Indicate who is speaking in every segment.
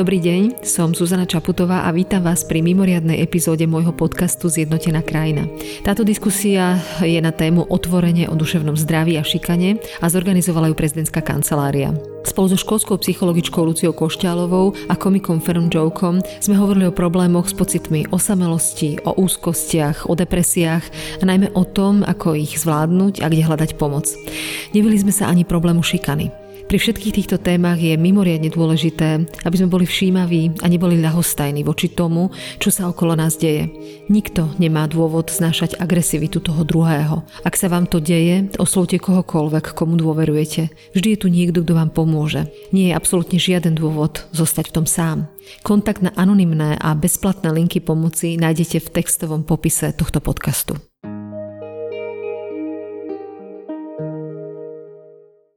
Speaker 1: Dobrý deň, som Zuzana Čaputová a vítam vás pri mimoriadnej epizóde môjho podcastu Zjednotená krajina. Táto diskusia je na tému otvorenie o duševnom zdraví a šikane a zorganizovala ju prezidentská kancelária. Spolu so školskou psychologičkou Luciou Košťálovou a komikom Ferom Jokom sme hovorili o problémoch s pocitmi osamelosti, o úzkostiach, o depresiách a najmä o tom, ako ich zvládnuť a kde hľadať pomoc. Nevili sme sa ani problému šikany. Pri všetkých týchto témach je mimoriadne dôležité, aby sme boli všímaví a neboli ľahostajní voči tomu, čo sa okolo nás deje. Nikto nemá dôvod znášať agresivitu toho druhého. Ak sa vám to deje, oslovte kohokoľvek, komu dôverujete. Vždy je tu niekto, kto vám pomôže. Nie je absolútne žiaden dôvod zostať v tom sám. Kontakt na anonymné a bezplatné linky pomoci nájdete v textovom popise tohto podcastu.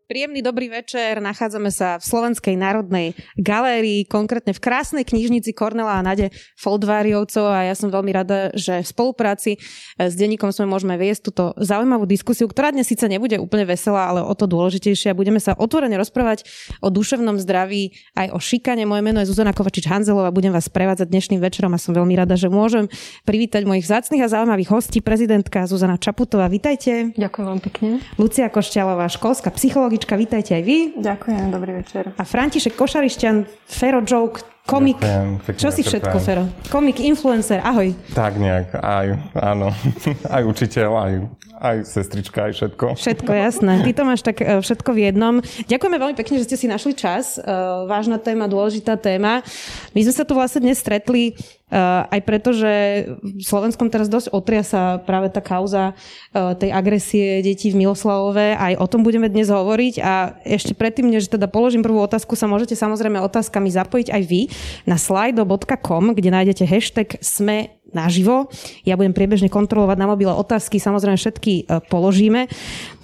Speaker 2: Príjemný dobrý večer. Nachádzame sa v Slovenskej národnej galérii, konkrétne v krásnej knižnici Kornela a Nade Foldváriovcov a ja som veľmi rada, že v spolupráci s denníkom sme môžeme viesť túto zaujímavú diskusiu, ktorá dnes síce nebude úplne veselá, ale o to dôležitejšia. Budeme sa otvorene rozprávať o duševnom zdraví aj o šikane. Moje meno je Zuzana Kovačič-Hanzelová, budem vás prevádzať dnešným večerom a som veľmi rada, že môžem privítať mojich zácných a zaujímavých hostí, prezidentka Zuzana Čaputová. Vítajte.
Speaker 3: Ďakujem vám pekne.
Speaker 2: Lucia Košťalová, školská psychologička Anička, vítajte aj vy.
Speaker 3: Ďakujem, dobrý večer.
Speaker 2: A František Košarišťan, Fero Joke, komik. Ďakujem, Čo si všetko, Fero? Komik, influencer, ahoj.
Speaker 4: Tak nejak, aj, áno. aj učiteľ, aj, aj sestrička, aj všetko.
Speaker 2: Všetko, jasné. Ty to máš tak e, všetko v jednom. Ďakujeme veľmi pekne, že ste si našli čas. E, vážna téma, dôležitá téma. My sme sa tu vlastne dnes stretli Uh, aj preto, že v Slovenskom teraz dosť otriasa práve tá kauza tej agresie detí v Miloslavove. Aj o tom budeme dnes hovoriť a ešte predtým, než teda položím prvú otázku, sa môžete samozrejme otázkami zapojiť aj vy na slido.com, kde nájdete hashtag sme naživo. Ja budem priebežne kontrolovať na mobile otázky, samozrejme všetky uh, položíme.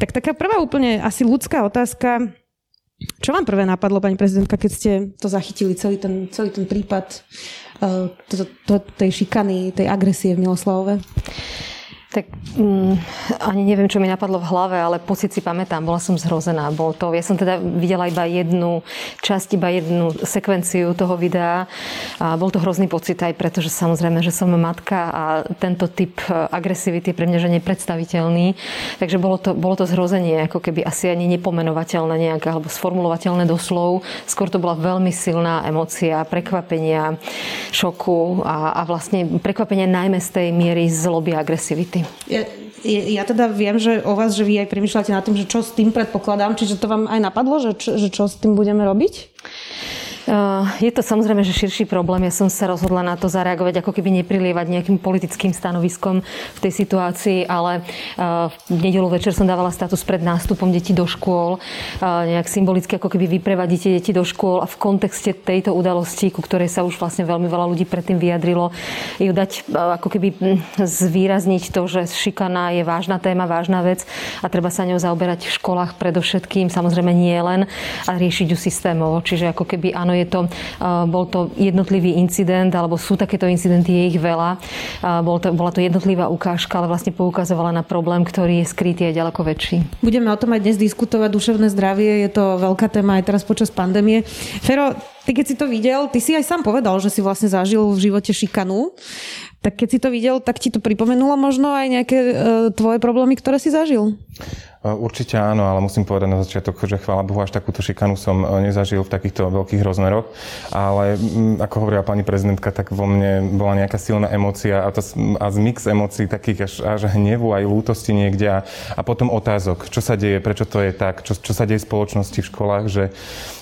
Speaker 2: Tak taká prvá úplne asi ľudská otázka. Čo vám prvé napadlo, pani prezidentka, keď ste to zachytili, celý ten, celý ten prípad to, to, tej šikany, tej agresie v Miloslavove?
Speaker 3: Tak mm, ani neviem, čo mi napadlo v hlave, ale pocit si pamätám, bola som zhrozená. Bol to, ja som teda videla iba jednu časť, iba jednu sekvenciu toho videa a bol to hrozný pocit aj preto, že samozrejme, že som matka a tento typ agresivity pre mňa že nepredstaviteľný. Takže bolo to, bolo to zhrozenie, ako keby asi ani nepomenovateľné nejaké, alebo sformulovateľné doslov. Skôr to bola veľmi silná emócia, prekvapenia, šoku a, a vlastne prekvapenia najmä z tej miery zloby agresivity veci.
Speaker 2: Ja, ja teda viem, že o vás, že vy aj premyšľate nad tým, že čo s tým predpokladám, čiže to vám aj napadlo, že čo, že čo s tým budeme robiť?
Speaker 3: Eh, je to samozrejme, že širší problém. Ja som sa rozhodla na to zareagovať, ako keby neprilievať nejakým politickým stanoviskom v tej situácii, ale eh, v nedelu večer som dávala status pred nástupom detí do škôl. Eh, nejak symbolicky, ako keby vyprevadíte deti do škôl a v kontexte tejto udalosti, ku ktorej sa už vlastne veľmi veľa ľudí predtým vyjadrilo, ju dať ako keby hm, zvýrazniť to, že šikana je vážna téma, vážna vec a treba sa ňou zaoberať v školách predovšetkým, samozrejme nie len, a riešiť ju systémovo. Čiže ako keby áno, je to, bol to jednotlivý incident, alebo sú takéto incidenty, je ich veľa. Bol to, bola to jednotlivá ukážka, ale vlastne poukazovala na problém, ktorý je skrytý aj ďaleko väčší.
Speaker 2: Budeme o tom aj dnes diskutovať. Duševné zdravie je to veľká téma aj teraz počas pandémie. Fero, ty keď si to videl, ty si aj sám povedal, že si vlastne zažil v živote šikanu. Tak keď si to videl, tak ti to pripomenulo možno aj nejaké e, tvoje problémy, ktoré si zažil?
Speaker 4: Určite áno, ale musím povedať na začiatok, že chvála Bohu, až takúto šikanu som e, nezažil v takýchto veľkých rozmeroch. Ale mm, ako hovorila pani prezidentka, tak vo mne bola nejaká silná emócia a, to, a mix emócií takých až, až hnevu, aj lútosti niekde a, a potom otázok, čo sa deje, prečo to je tak, čo, čo sa deje v spoločnosti, v školách, že,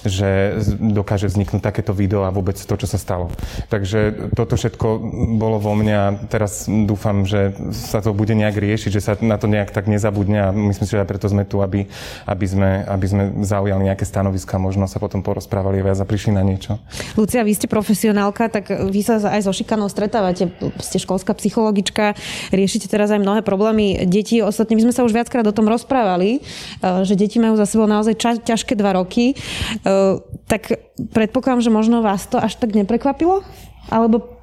Speaker 4: že dokáže vzniknúť takéto video a vôbec to, čo sa stalo. Takže toto všetko bolo vo mne a teraz dúfam, že sa to bude nejak riešiť, že sa na to nejak tak nezabudne a myslím si, že preto sme tu, aby, aby, sme, aby sme zaujali nejaké stanoviska, možno sa potom porozprávali viac a prišli na niečo.
Speaker 2: Lucia, vy ste profesionálka, tak vy sa aj so šikanou stretávate, ste školská psychologička, riešite teraz aj mnohé problémy detí. Ostatne my sme sa už viackrát o tom rozprávali, eh, že deti majú za sebou naozaj ča- ťažké dva roky. Eh, tak predpokladám, že možno vás to až tak neprekvapilo? Alebo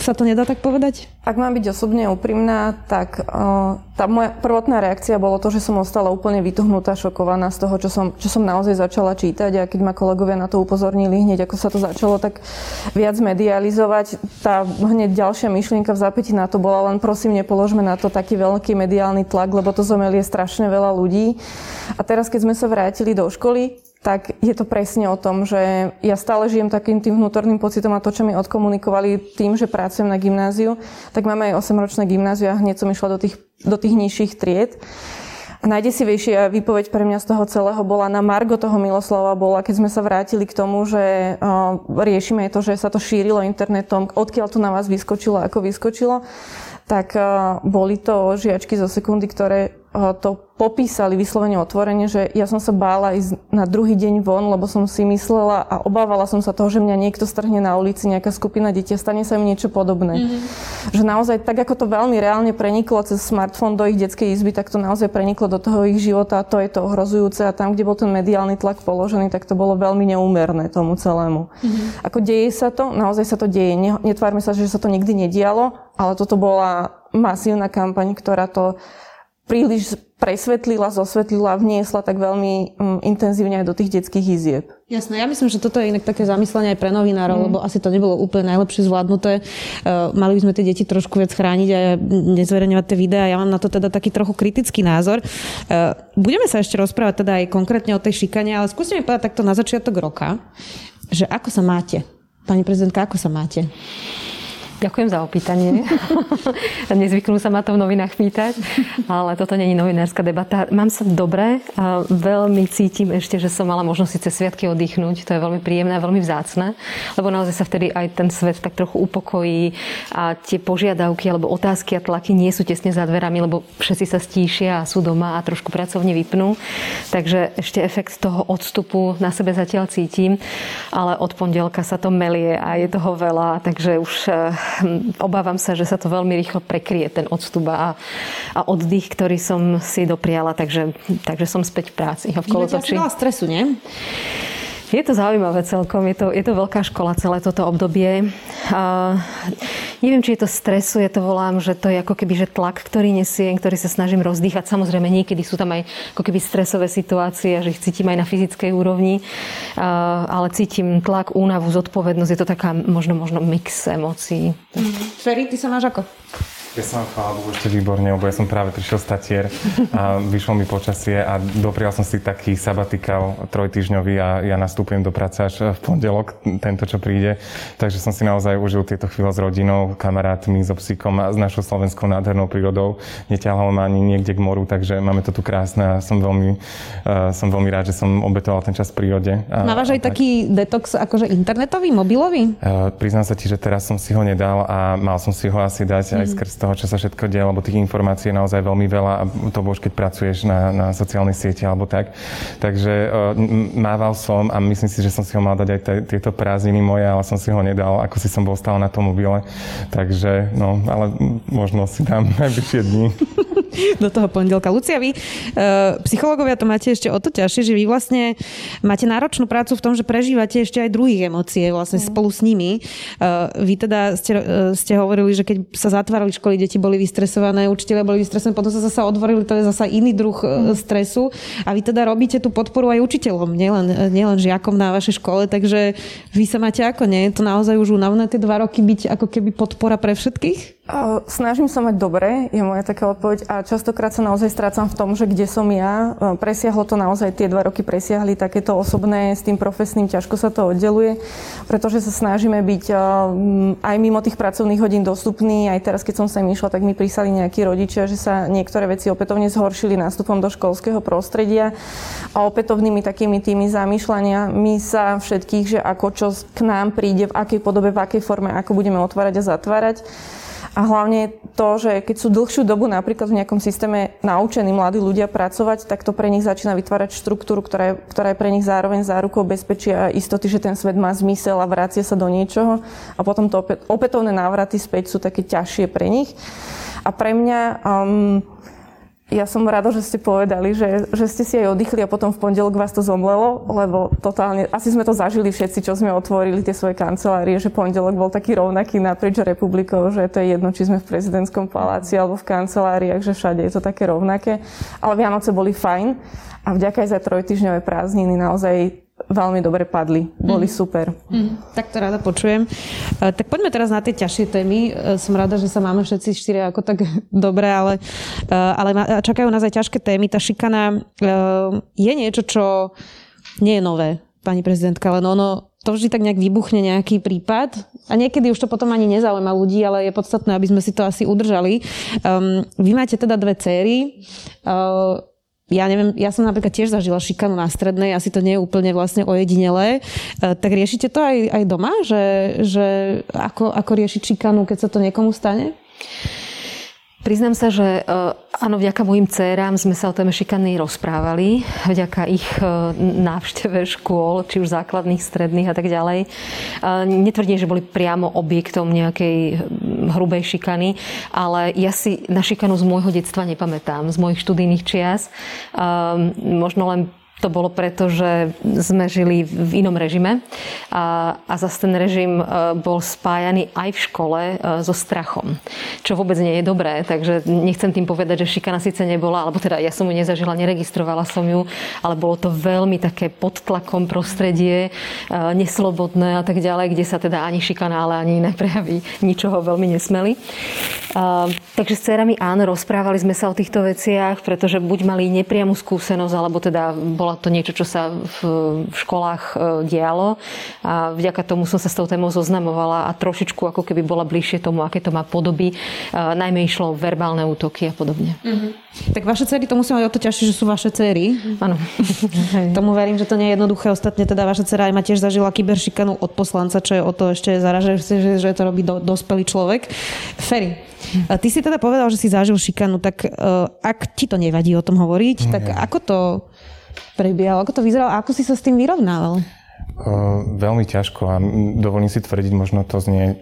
Speaker 2: sa to nedá tak povedať?
Speaker 5: Ak mám byť osobne úprimná, tak uh, tá moja prvotná reakcia bolo to, že som ostala úplne vytuhnutá, šokovaná z toho, čo som, čo som naozaj začala čítať a keď ma kolegovia na to upozornili hneď, ako sa to začalo tak viac medializovať, tá hneď ďalšia myšlienka v zápäti na to bola len prosím, nepoložme na to taký veľký mediálny tlak, lebo to zomelie strašne veľa ľudí. A teraz, keď sme sa vrátili do školy, tak je to presne o tom, že ja stále žijem takým tým vnútorným pocitom a to, čo mi odkomunikovali tým, že pracujem na gymnáziu, tak máme aj 8-ročné gymnáziu a hneď som išla do tých, do tých nižších tried. Najdesivejšia výpoveď pre mňa z toho celého bola na Margo toho Miloslava bola, keď sme sa vrátili k tomu, že riešime to, že sa to šírilo internetom, odkiaľ to na vás vyskočilo, ako vyskočilo tak boli to žiačky zo sekundy, ktoré to popísali vyslovene otvorene, že ja som sa bála ísť na druhý deň von, lebo som si myslela a obávala som sa toho, že mňa niekto strhne na ulici, nejaká skupina detí a stane sa im niečo podobné. Mm-hmm. Že naozaj, tak ako to veľmi reálne preniklo cez smartfón do ich detskej izby, tak to naozaj preniklo do toho ich života a to je to ohrozujúce a tam, kde bol ten mediálny tlak položený, tak to bolo veľmi neúmerné tomu celému. Mm-hmm. Ako deje sa to, naozaj sa to deje. Netvárme sa, že sa to nikdy nedialo, ale toto bola masívna kampaň, ktorá to príliš presvetlila, zosvetlila, vniesla tak veľmi um, intenzívne aj do tých detských izieb.
Speaker 2: Jasné, ja myslím, že toto je inak také zamyslenie aj pre novinárov, mm. lebo asi to nebolo úplne najlepšie zvládnuté. Uh, mali by sme tie deti trošku viac chrániť a nezverejňovať tie videá. Ja mám na to teda taký trochu kritický názor. Uh, budeme sa ešte rozprávať teda aj konkrétne o tej šikane, ale skúste mi povedať takto na začiatok roka, že ako sa máte? Pani prezidentka, ako sa máte?
Speaker 3: Ďakujem za opýtanie. Nezvyknú sa ma to v novinách pýtať, ale toto není novinárska debata. Mám sa dobre a veľmi cítim ešte, že som mala možnosť cez sviatky oddychnúť. To je veľmi príjemné a veľmi vzácne, lebo naozaj sa vtedy aj ten svet tak trochu upokojí a tie požiadavky alebo otázky a tlaky nie sú tesne za dverami, lebo všetci sa stíšia a sú doma a trošku pracovne vypnú. Takže ešte efekt toho odstupu na sebe zatiaľ cítim, ale od pondelka sa to melie a je toho veľa, takže už eh, obávam sa, že sa to veľmi rýchlo prekrie, ten odstup a, a oddych, ktorý som si dopriala, takže, takže som späť v práci
Speaker 2: v kolotoči. Máte stresu, nie?
Speaker 3: Je to zaujímavé celkom, je to, je to veľká škola celé toto obdobie. A neviem, či je to stresu, ja to volám, že to je ako keby že tlak, ktorý nesiem, ktorý sa snažím rozdýchať. Samozrejme, niekedy sú tam aj ako keby stresové situácie, že ich cítim aj na fyzickej úrovni, a, ale cítim tlak, únavu, zodpovednosť. Je to taká možno, možno mix emócií.
Speaker 2: Mm. Ferry, ty sa máš ako?
Speaker 4: Ja som, chvála Bohu, ešte výborne, lebo ja som práve prišiel z Tatier a vyšlo mi počasie a doprial som si taký sabatikál trojtyžňový a ja nastupujem do práce až v pondelok, tento, čo príde. Takže som si naozaj užil tieto chvíle s rodinou, kamarátmi, so psíkom a s našou slovenskou nádhernou prírodou. Neťahalo ma ani niekde k moru, takže máme to tu krásne a som veľmi, uh, som veľmi rád, že som obetoval ten čas v prírode.
Speaker 2: A, Mávaš aj tak. taký detox akože internetový, mobilový?
Speaker 4: Uh, priznám sa ti, že teraz som si ho nedal a mal som si ho asi dať mm. aj skrz toho, čo sa všetko deje, lebo tých informácií je naozaj veľmi veľa a to už keď pracuješ na, na sociálnej siete alebo tak. Takže uh, mával som a myslím si, že som si ho mal dať aj t- tieto prázdniny moje, ale som si ho nedal, ako si som bol stále na tom mobile. Takže, no, ale možno si dám najbližšie dni.
Speaker 2: do toho pondelka. Lucia, vy, uh, psychológovia to máte ešte o to ťažšie, že vy vlastne máte náročnú prácu v tom, že prežívate ešte aj druhých emócie vlastne mm. spolu s nimi. Uh, vy teda ste, uh, ste hovorili, že keď sa zatvárali školy, deti boli vystresované, učiteľe boli vystresované, potom sa zase otvorili, to je zase iný druh mm. stresu. A vy teda robíte tú podporu aj učiteľom, nielen, nielen žiakom na vašej škole, takže vy sa máte ako, nie? Je to naozaj už únavné tie dva roky byť ako keby podpora pre všetkých?
Speaker 5: Snažím sa mať dobre, je moja taká odpoveď a častokrát sa naozaj strácam v tom, že kde som ja. Presiahlo to naozaj, tie dva roky presiahli takéto osobné s tým profesným, ťažko sa to oddeluje, pretože sa snažíme byť aj mimo tých pracovných hodín dostupní. Aj teraz, keď som sa im išla, tak mi prísali nejakí rodičia, že sa niektoré veci opätovne zhoršili nástupom do školského prostredia a opätovnými takými tými zamýšľania my sa všetkých, že ako čo k nám príde, v akej podobe, v akej forme, ako budeme otvárať a zatvárať. A hlavne to, že keď sú dlhšiu dobu napríklad v nejakom systéme naučení mladí ľudia pracovať, tak to pre nich začína vytvárať štruktúru, ktorá je, ktorá je pre nich zároveň zárukou bezpečia a istoty, že ten svet má zmysel a vracia sa do niečoho. A potom to opätovné návraty späť sú také ťažšie pre nich. A pre mňa um, ja som rada, že ste povedali, že, že ste si aj oddychli a potom v pondelok vás to zomlelo, lebo totálne, asi sme to zažili všetci, čo sme otvorili tie svoje kancelárie, že pondelok bol taký rovnaký naprieč republikou, že to je jedno, či sme v prezidentskom paláci alebo v kanceláriách, že všade je to také rovnaké. Ale Vianoce boli fajn a vďaka aj za trojtyžňové prázdniny naozaj veľmi dobre padli. Boli mm. super.
Speaker 2: Mm. Tak to rada počujem. Uh, tak poďme teraz na tie ťažšie témy. Uh, som rada, že sa máme všetci štyri ako tak dobre, ale, uh, ale čakajú nás aj ťažké témy. Tá šikana je niečo, čo nie je nové, pani prezidentka, len ono to vždy tak nejak vybuchne nejaký prípad a niekedy už to potom ani nezaujíma ľudí, ale je podstatné, aby sme si to asi udržali. Um, vy máte teda dve céry. Uh, ja neviem, ja som napríklad tiež zažila šikanu na strednej, asi to nie je úplne vlastne ojedinelé. E, tak riešite to aj, aj doma, že, že ako, ako riešiť šikanu, keď sa to niekomu stane?
Speaker 3: Priznám sa, že e, áno, vďaka mojim dcerám sme sa o téme šikany rozprávali, vďaka ich e, návšteve škôl, či už základných, stredných a tak ďalej. E, netvrdím, že boli priamo objektom nejakej hrubej šikany, ale ja si na šikanu z môjho detstva nepamätám, z mojich študijných čias. Možno len to bolo preto, že sme žili v inom režime a, a zase ten režim e, bol spájaný aj v škole e, so strachom, čo vôbec nie je dobré, takže nechcem tým povedať, že šikana síce nebola, alebo teda ja som ju nezažila, neregistrovala som ju, ale bolo to veľmi také pod tlakom prostredie, e, neslobodné a tak ďalej, kde sa teda ani šikana, ale ani iné prejavy ničoho veľmi nesmeli. Takže s cerami áno, rozprávali sme sa o týchto veciach, pretože buď mali nepriamu skúsenosť, alebo teda bola bola to niečo, čo sa v, v školách e, dialo a vďaka tomu som sa s tou témou zoznamovala a trošičku ako keby bola bližšie tomu, aké to má podoby. E, najmä išlo verbálne útoky a podobne.
Speaker 2: Mm-hmm. Tak vaše cery, to musím mať o to ťažšie, že sú vaše cery.
Speaker 3: Áno.
Speaker 2: tomu verím, že to nie je jednoduché. Ostatne teda vaša dcera aj ma tiež zažila kyberšikanu od poslanca, čo je o to ešte zaražajúce, že, že to robí do, dospelý človek. Ferry, ty si teda povedal, že si zažil šikanu, tak uh, ak ti to nevadí o tom hovoriť, mm, tak ako to prebiehalo? Ako to vyzeralo? A ako si sa s tým vyrovnával?
Speaker 4: Veľmi ťažko a dovolím si tvrdiť, možno to znie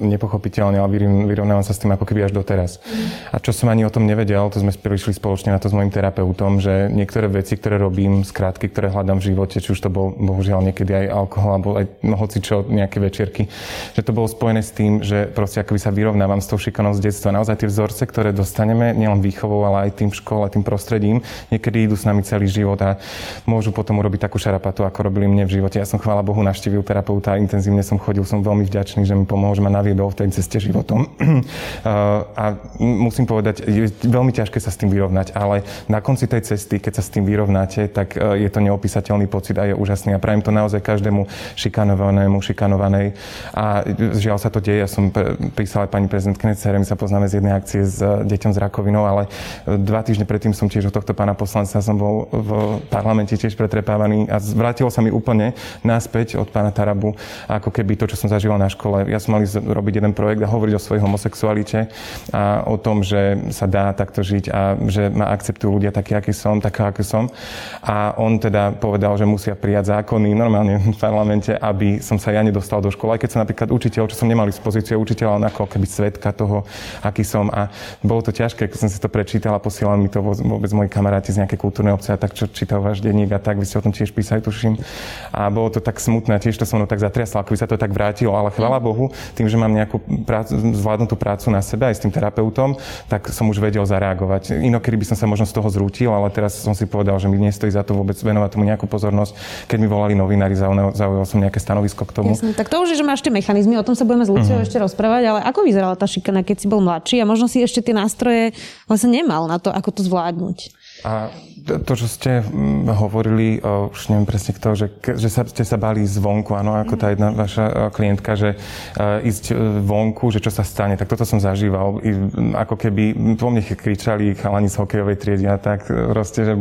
Speaker 4: nepochopiteľne, ale vyrovnávam sa s tým ako keby až doteraz. A čo som ani o tom nevedel, to sme prišli spoločne na to s mojim terapeutom, že niektoré veci, ktoré robím, skrátky, ktoré hľadám v živote, či už to bol bohužiaľ niekedy aj alkohol, alebo aj no, hoci čo, nejaké večierky, že to bolo spojené s tým, že proste akoby sa vyrovnávam s tou šikanou z detstva. Naozaj tie vzorce, ktoré dostaneme, nielen výchovou, ale aj tým v škole, tým prostredím, niekedy idú s nami celý život a môžu potom urobiť takú šarapatu, ako robili mne v živote. Ja som som chvála Bohu navštívil terapeuta, intenzívne som chodil, som veľmi vďačný, že mi pomohol, že ma naviedol v tej ceste životom. a musím povedať, je veľmi ťažké sa s tým vyrovnať, ale na konci tej cesty, keď sa s tým vyrovnáte, tak e, je to neopísateľný pocit a je úžasný. A prajem to naozaj každému šikanovanému, šikanovanej. A žiaľ sa to deje, ja som písal aj pani prezidentke Necere, my sa poznáme z jednej akcie s deťom s rakovinou, ale dva týždne predtým som tiež od tohto pána poslanca som bol v parlamente tiež pretrepávaný a vrátilo sa mi úplne naspäť od pána Tarabu, ako keby to, čo som zažíval na škole. Ja som mali robiť jeden projekt a hovoriť o svojej homosexualite a o tom, že sa dá takto žiť a že ma akceptujú ľudia taký, aký som, taká, aký som. A on teda povedal, že musia prijať zákony normálne v parlamente, aby som sa ja nedostal do školy. Aj keď som napríklad učiteľ, čo som nemal z pozície učiteľa, ale ako keby svetka toho, aký som. A bolo to ťažké, keď som si to prečítal a posielal mi to vôbec moji kamaráti z nejaké kultúrnej obce a tak, čo čítal váš denník a tak, vy ste o tom tiež písali, tuším. A bolo to to tak smutné, tiež to som mnou tak zatriaslo, ako by sa to tak vrátilo, ale chvála Bohu, tým, že mám nejakú prácu, zvládnutú prácu na sebe aj s tým terapeutom, tak som už vedel zareagovať. Inokedy by som sa možno z toho zrútil, ale teraz som si povedal, že mi nestojí za to vôbec venovať tomu nejakú pozornosť. Keď mi volali novinári, zaujal som nejaké stanovisko k tomu.
Speaker 2: Jasne, tak to už je, že máš tie mechanizmy, o tom sa budeme s Luciou uh-huh. ešte rozprávať, ale ako vyzerala tá šikana, keď si bol mladší a možno si ešte tie nástroje vlastne nemal na to, ako to zvládnuť?
Speaker 4: A to, čo ste mm, hovorili, už neviem presne kto, že, že sa, ste sa bali zvonku, áno, ako tá jedna vaša klientka, že ísť e, vonku, že čo sa stane, tak toto som zažíval. I, ako keby po mne kričali chalani z hokejovej triedy a tak, proste, že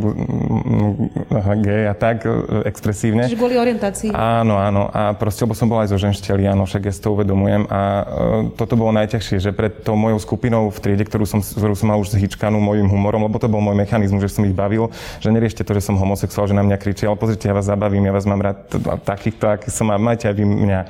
Speaker 4: gej a tak, e, expresívne.
Speaker 2: Čiže kvôli orientácii.
Speaker 4: Áno, áno. A proste, lebo som bol aj zo ženšteli, áno, však ja to uvedomujem. A e, toto bolo najťažšie, že pred tou mojou skupinou v triede, ktorú som, ktorú som mal už zhyčkanú mojim humorom, lebo to bol môj mechanizmus, že som ich bavil, že neriešte to, že som homosexuál, že na mňa kričí, ale pozrite, ja vás zabavím, ja vás mám rád, takýchto, aký som a majte aj vy mňa.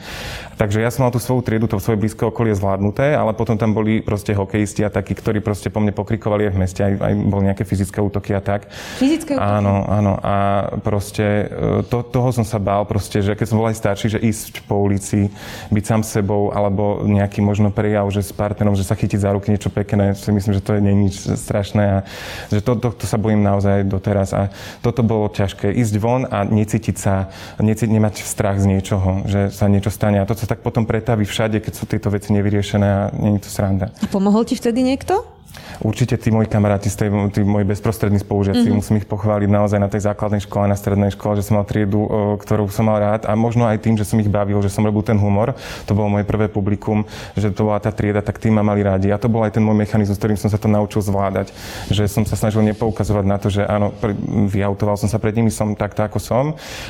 Speaker 4: Takže ja som mal tú svoju triedu, to svoje blízke okolie zvládnuté, ale potom tam boli proste hokejisti a takí, ktorí proste po mne pokrikovali aj v meste, aj, aj boli nejaké fyzické útoky a tak.
Speaker 2: Fyzické útoky?
Speaker 4: Áno, áno. A proste e, to, toho som sa bál proste, že keď som bol aj starší, že ísť po ulici, byť sám sebou, alebo nejaký možno prejav, že s partnerom, že sa chytiť za ruky niečo pekné, si myslím, že to je nič strašné a že to, to, to sa bojím naozaj doteraz. A toto bolo ťažké. Ísť von a necítiť sa, necítiť, nemať strach z niečoho, že sa niečo stane. A to sa tak potom pretaví všade, keď sú tieto veci nevyriešené a nie je to sranda.
Speaker 2: A pomohol ti vtedy niekto?
Speaker 4: Určite tí moji kamaráti, tí moji bezprostrední spolužiaci, mm-hmm. musím ich pochváliť naozaj na tej základnej škole, na strednej škole, že som mal triedu, ktorú som mal rád a možno aj tým, že som ich bavil, že som robil ten humor. To bolo moje prvé publikum, že to bola tá trieda, tak tým ma mali rádi. A to bol aj ten môj mechanizmus, ktorým som sa to naučil zvládať. Že som sa snažil nepoukazovať na to, že áno, vyautoval som sa pred nimi, som takto, ako som,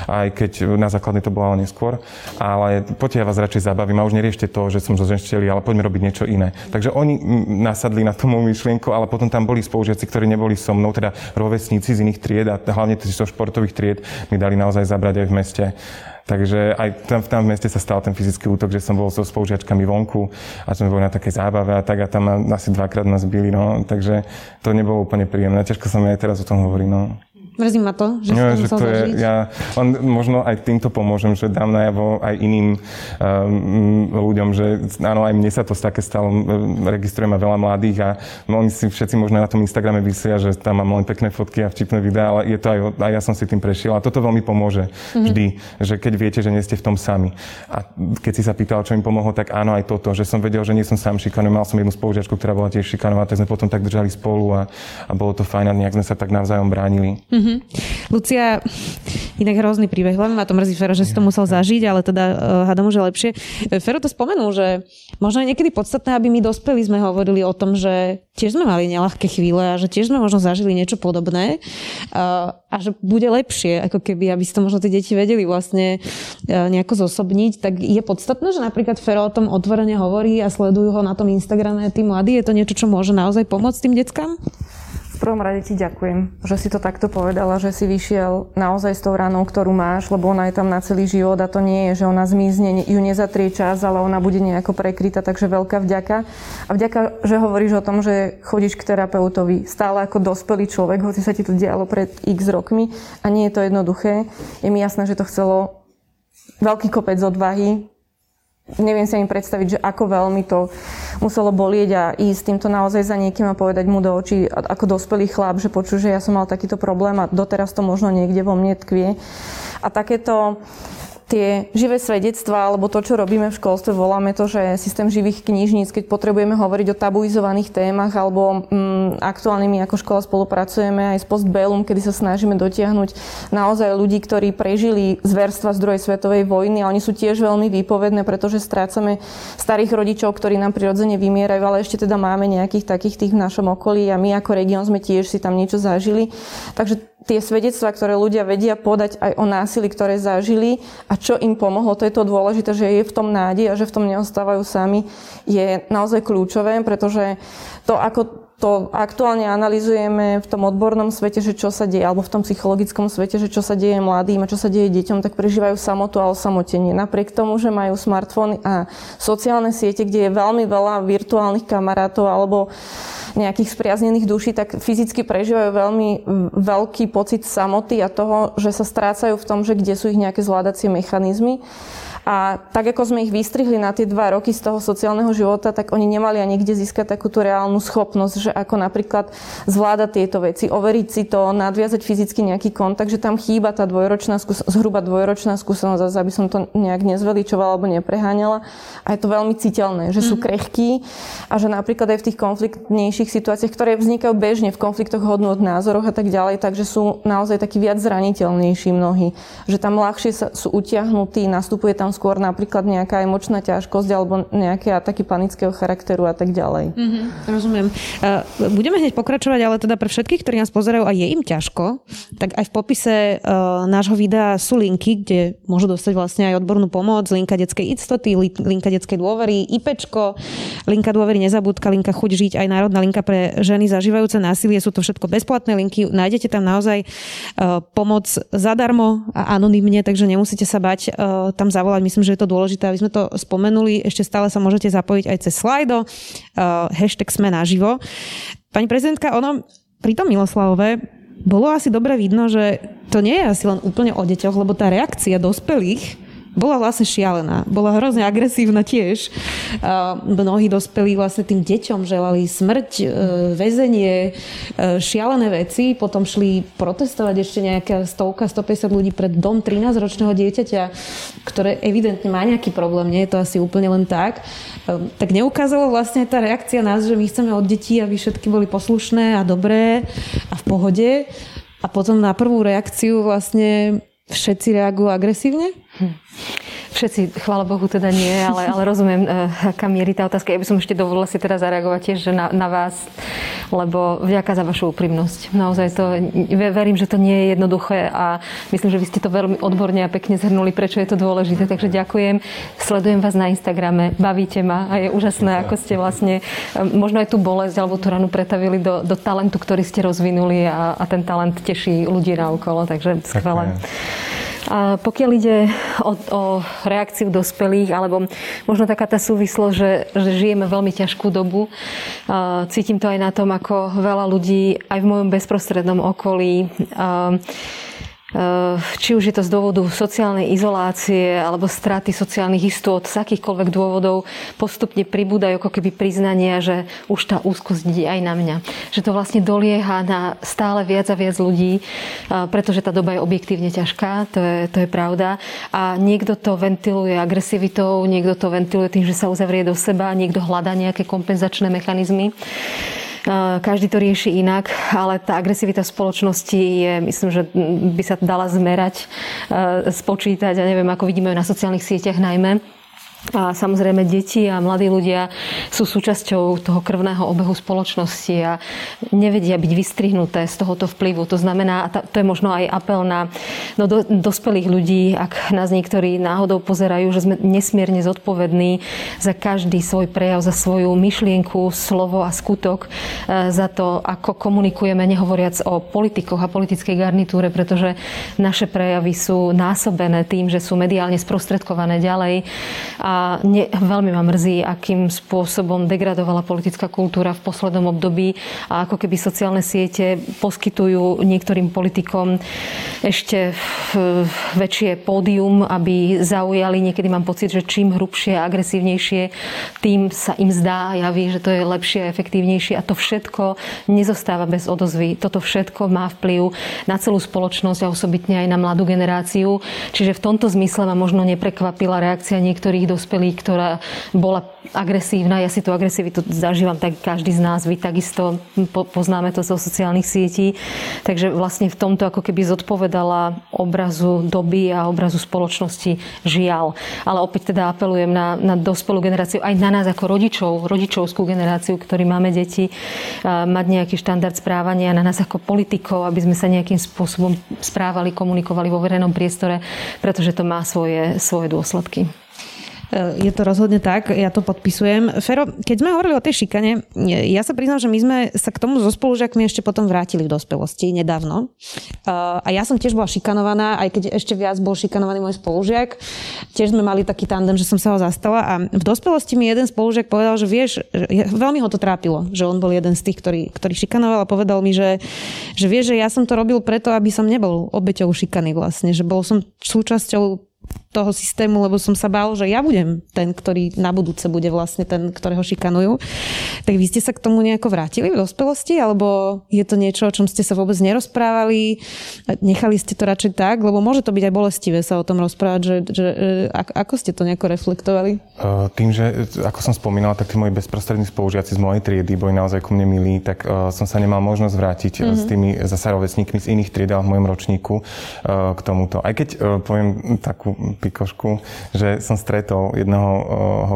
Speaker 4: aj keď na základnej to bolo neskôr. Ale poďte, ja vás radšej zabavím a už neriešte to, že som zoženšteli, ale poďme robiť niečo iné. Takže oni nasadli na tomu myšlienkou, ale potom tam boli spolužiaci, ktorí neboli so mnou, teda rovesníci z iných tried a hlavne z športových tried mi dali naozaj zabrať aj v meste. Takže aj tam, tam v meste sa stal ten fyzický útok, že som bol so spolužiačkami vonku a sme boli na takej zábave a tak a tam asi dvakrát nás byli, no. Takže to nebolo úplne príjemné. Ťažko sa mi aj teraz o tom hovorí, no.
Speaker 2: Mrzí ma to, že no, že to je,
Speaker 4: ja, on, možno aj týmto pomôžem, že dám najavo aj iným um, ľuďom, že áno, aj mne sa to také stalo, registrujem veľa mladých a oni si všetci možno na tom Instagrame vysia, že tam mám len pekné fotky a vtipné videá, ale je to aj, aj ja som si tým prešiel a toto veľmi pomôže mm-hmm. vždy, že keď viete, že nie ste v tom sami. A keď si sa pýtal, čo im pomohlo, tak áno, aj toto, že som vedel, že nie som sám šikanovaný, mal som jednu spolužiačku, ktorá bola tiež šikanovaná, tak sme potom tak držali spolu a, a bolo to fajn a nejak sme sa tak navzájom bránili. Mm-hmm.
Speaker 2: Mm-hmm. Lucia, inak hrozný príbeh, len ma to mrzí, Fero, že si to musel zažiť, ale teda uh, hádam už je lepšie. Eh, Fero to spomenul, že možno je niekedy podstatné, aby my dospeli sme hovorili o tom, že tiež sme mali nelahké chvíle a že tiež sme možno zažili niečo podobné uh, a že bude lepšie, ako keby, aby si to možno tie deti vedeli vlastne uh, nejako zosobniť, tak je podstatné, že napríklad Fero o tom otvorene hovorí a sledujú ho na tom Instagrame tí mladí. Je to niečo, čo môže naozaj pomôcť tým deckám?
Speaker 5: Prvom rade ti ďakujem, že si to takto povedala, že si vyšiel naozaj s tou ranou, ktorú máš, lebo ona je tam na celý život a to nie je, že ona zmizne, ju nezatrie čas, ale ona bude nejako prekrytá, takže veľká vďaka. A vďaka, že hovoríš o tom, že chodíš k terapeutovi stále ako dospelý človek, hoci sa ti to dialo pred x rokmi a nie je to jednoduché. Je mi jasné, že to chcelo veľký kopec odvahy, neviem si ani predstaviť, že ako veľmi to muselo bolieť a ísť týmto naozaj za niekým a povedať mu do očí ako dospelý chlap, že počuj, že ja som mal takýto problém a doteraz to možno niekde vo mne tkvie. A takéto tie živé svedectvá, alebo to, čo robíme v školstve, voláme to, že systém živých knižníc, keď potrebujeme hovoriť o tabuizovaných témach, alebo mm, aktuálnymi ako škola spolupracujeme aj s Postbellum, kedy sa snažíme dotiahnuť naozaj ľudí, ktorí prežili zverstva z druhej svetovej vojny a oni sú tiež veľmi výpovedné, pretože strácame starých rodičov, ktorí nám prirodzene vymierajú, ale ešte teda máme nejakých takých tých v našom okolí a my ako región sme tiež si tam niečo zažili. Takže tie svedectvá, ktoré ľudia vedia podať aj o násilí, ktoré zažili a čo im pomohlo, to je to dôležité, že je v tom nádej a že v tom neostávajú sami, je naozaj kľúčové, pretože to, ako to aktuálne analizujeme v tom odbornom svete, že čo sa deje, alebo v tom psychologickom svete, že čo sa deje mladým a čo sa deje deťom, tak prežívajú samotu a osamotenie. Napriek tomu, že majú smartfóny a sociálne siete, kde je veľmi veľa virtuálnych kamarátov alebo nejakých spriaznených duší, tak fyzicky prežívajú veľmi veľký pocit samoty a toho, že sa strácajú v tom, že kde sú ich nejaké zvládacie mechanizmy. A tak ako sme ich vystrihli na tie dva roky z toho sociálneho života, tak oni nemali ani kde získať takúto reálnu schopnosť, že ako napríklad zvládať tieto veci, overiť si to, nadviazať fyzicky nejaký kontakt, že tam chýba tá dvojročná skúsenosť, zhruba dvojročná skúsenosť, zase aby som to nejak nezveličovala alebo nepreháňala. A je to veľmi citeľné, že sú mhm. krehkí a že napríklad aj v tých konfliktnejších situáciách, ktoré vznikajú bežne v konfliktoch hodnot, názoroch a tak ďalej, takže sú naozaj takí viac zraniteľnejší mnohí. Že tam ľahšie sa, sú utiahnutí, nastupuje tam skôr napríklad nejaká emočná ťažkosť alebo nejaké ataky panického charakteru a tak ďalej.
Speaker 2: Mm-hmm, rozumiem. Uh, budeme hneď pokračovať, ale teda pre všetkých, ktorí nás pozerajú a je im ťažko, tak aj v popise uh, nášho videa sú linky, kde môžu dostať vlastne aj odbornú pomoc, linka detskej istoty, linka detskej dôvery, IPčko, linka dôvery nezabudka, linka chuť žiť, aj národná linka pre ženy zažívajúce násilie. Sú to všetko bezplatné linky. Nájdete tam naozaj uh, pomoc zadarmo a anonymne, takže nemusíte sa bať uh, tam zavolať. Myslím, že je to dôležité, aby sme to spomenuli. Ešte stále sa môžete zapojiť aj cez slajdo, uh, hashtag sme naživo. Pani prezidentka, ono pri tom Miloslavove bolo asi dobre vidno, že to nie je asi len úplne o deťoch, lebo tá reakcia dospelých bola vlastne šialená. Bola hrozne agresívna tiež. Mnohí dospelí vlastne tým deťom želali smrť, e, väzenie, e, šialené veci. Potom šli protestovať ešte nejaká stovka, 150 ľudí pred dom 13-ročného dieťaťa, ktoré evidentne má nejaký problém. Nie je to asi úplne len tak. E, tak neukázalo vlastne tá reakcia nás, že my chceme od detí, aby všetky boli poslušné a dobré a v pohode. A potom na prvú reakciu vlastne všetci reagujú agresívne? Hm.
Speaker 3: Všetci, chvála Bohu, teda nie, ale, ale rozumiem, eh, aká mierí tá otázka. Ja by som ešte dovolila si teda zareagovať tiež na, na vás, lebo vďaka za vašu úprimnosť. Naozaj to, verím, že to nie je jednoduché a myslím, že vy ste to veľmi odborne a pekne zhrnuli, prečo je to dôležité. Takže ďakujem. Sledujem vás na Instagrame, bavíte ma a je úžasné, ako ste vlastne eh, možno aj tú bolesť alebo tú ranu pretavili do, do talentu, ktorý ste rozvinuli a, a ten talent teší ľudí na okolo. Takže skvelé. A pokiaľ ide o, o reakciu dospelých, alebo možno taká tá súvislosť, že, že žijeme veľmi ťažkú dobu, cítim to aj na tom, ako veľa ľudí aj v mojom bezprostrednom okolí Eh, či už je to z dôvodu sociálnej izolácie alebo straty sociálnych istôt, z akýchkoľvek dôvodov postupne pribúdajú ako keby priznania, že už tá úzkosť ide aj na mňa. Že to vlastne dolieha na stále viac a viac ľudí, eh, pretože tá doba je objektívne ťažká, to je, to je pravda. A niekto to ventiluje agresivitou, niekto to ventiluje tým, že sa uzavrie do seba, niekto hľadá nejaké kompenzačné mechanizmy. Každý to rieši inak, ale tá agresivita spoločnosti je, myslím, že by sa dala zmerať, spočítať a neviem, ako vidíme na sociálnych sieťach najmä. A samozrejme deti a mladí ľudia sú súčasťou toho krvného obehu spoločnosti a nevedia byť vystrihnuté z tohoto vplyvu. To znamená, a to je možno aj apel na no, do, dospelých ľudí, ak nás niektorí náhodou pozerajú, že sme nesmierne zodpovední za každý svoj prejav, za svoju myšlienku, slovo a skutok, e, za to, ako komunikujeme, nehovoriac o politikoch a politickej garnitúre, pretože naše prejavy sú násobené tým, že sú mediálne sprostredkované ďalej. A ne, veľmi ma mrzí, akým spôsobom degradovala politická kultúra v poslednom období a ako keby sociálne siete poskytujú niektorým politikom ešte väčšie pódium, aby zaujali. Niekedy mám pocit, že čím hrubšie a agresívnejšie, tým sa im zdá, javí, že to je lepšie a efektívnejšie a to všetko nezostáva bez odozvy. Toto všetko má vplyv na celú spoločnosť a osobitne aj na mladú generáciu. Čiže v tomto zmysle ma možno neprekvapila reakcia niektorých dosť dospelých, ktorá bola agresívna. Ja si tú agresivitu zažívam tak každý z nás. Vy takisto poznáme to zo sociálnych sietí. Takže vlastne v tomto ako keby zodpovedala obrazu doby a obrazu spoločnosti žiaľ. Ale opäť teda apelujem na, na dospelú generáciu, aj na nás ako rodičov, rodičovskú generáciu, ktorí máme deti, mať nejaký štandard správania, na nás ako politikov, aby sme sa nejakým spôsobom správali, komunikovali vo verejnom priestore, pretože to má svoje, svoje dôsledky.
Speaker 2: E, je to rozhodne tak, ja to podpisujem. Fero, keď sme hovorili o tej šikane, ja sa priznám, že my sme sa k tomu so spolužiakmi ešte potom vrátili v dospelosti nedávno. E, a ja som tiež bola šikanovaná, aj keď ešte viac bol šikanovaný môj spolužiak. Tiež sme mali taký tandem, že som sa ho zastala a v dospelosti mi jeden spolužiak povedal, že vieš, veľmi ho to trápilo, že on bol jeden z tých, ktorý, ktorý šikanoval a povedal mi, že, že vieš, že ja som to robil preto, aby som nebol obeťou šikany vlastne, že bol som súčasťou toho systému, lebo som sa bál, že ja budem ten, ktorý na budúce bude vlastne ten, ktorého šikanujú. Tak vy ste sa k tomu nejako vrátili v dospelosti, alebo je to niečo, o čom ste sa vôbec nerozprávali? Nechali ste to radšej tak? Lebo môže to byť aj bolestivé sa o tom rozprávať, že, že ako ste to nejako reflektovali?
Speaker 4: Tým, že ako som spomínala, tak tí moji bezprostrední spolužiaci z mojej triedy boli naozaj ku mne milí, tak som sa nemal možnosť vrátiť mm-hmm. s tými zasa rovesníkmi z iných tried v mojom ročníku k tomuto. Aj keď poviem takú pikošku, že som stretol jedného uh,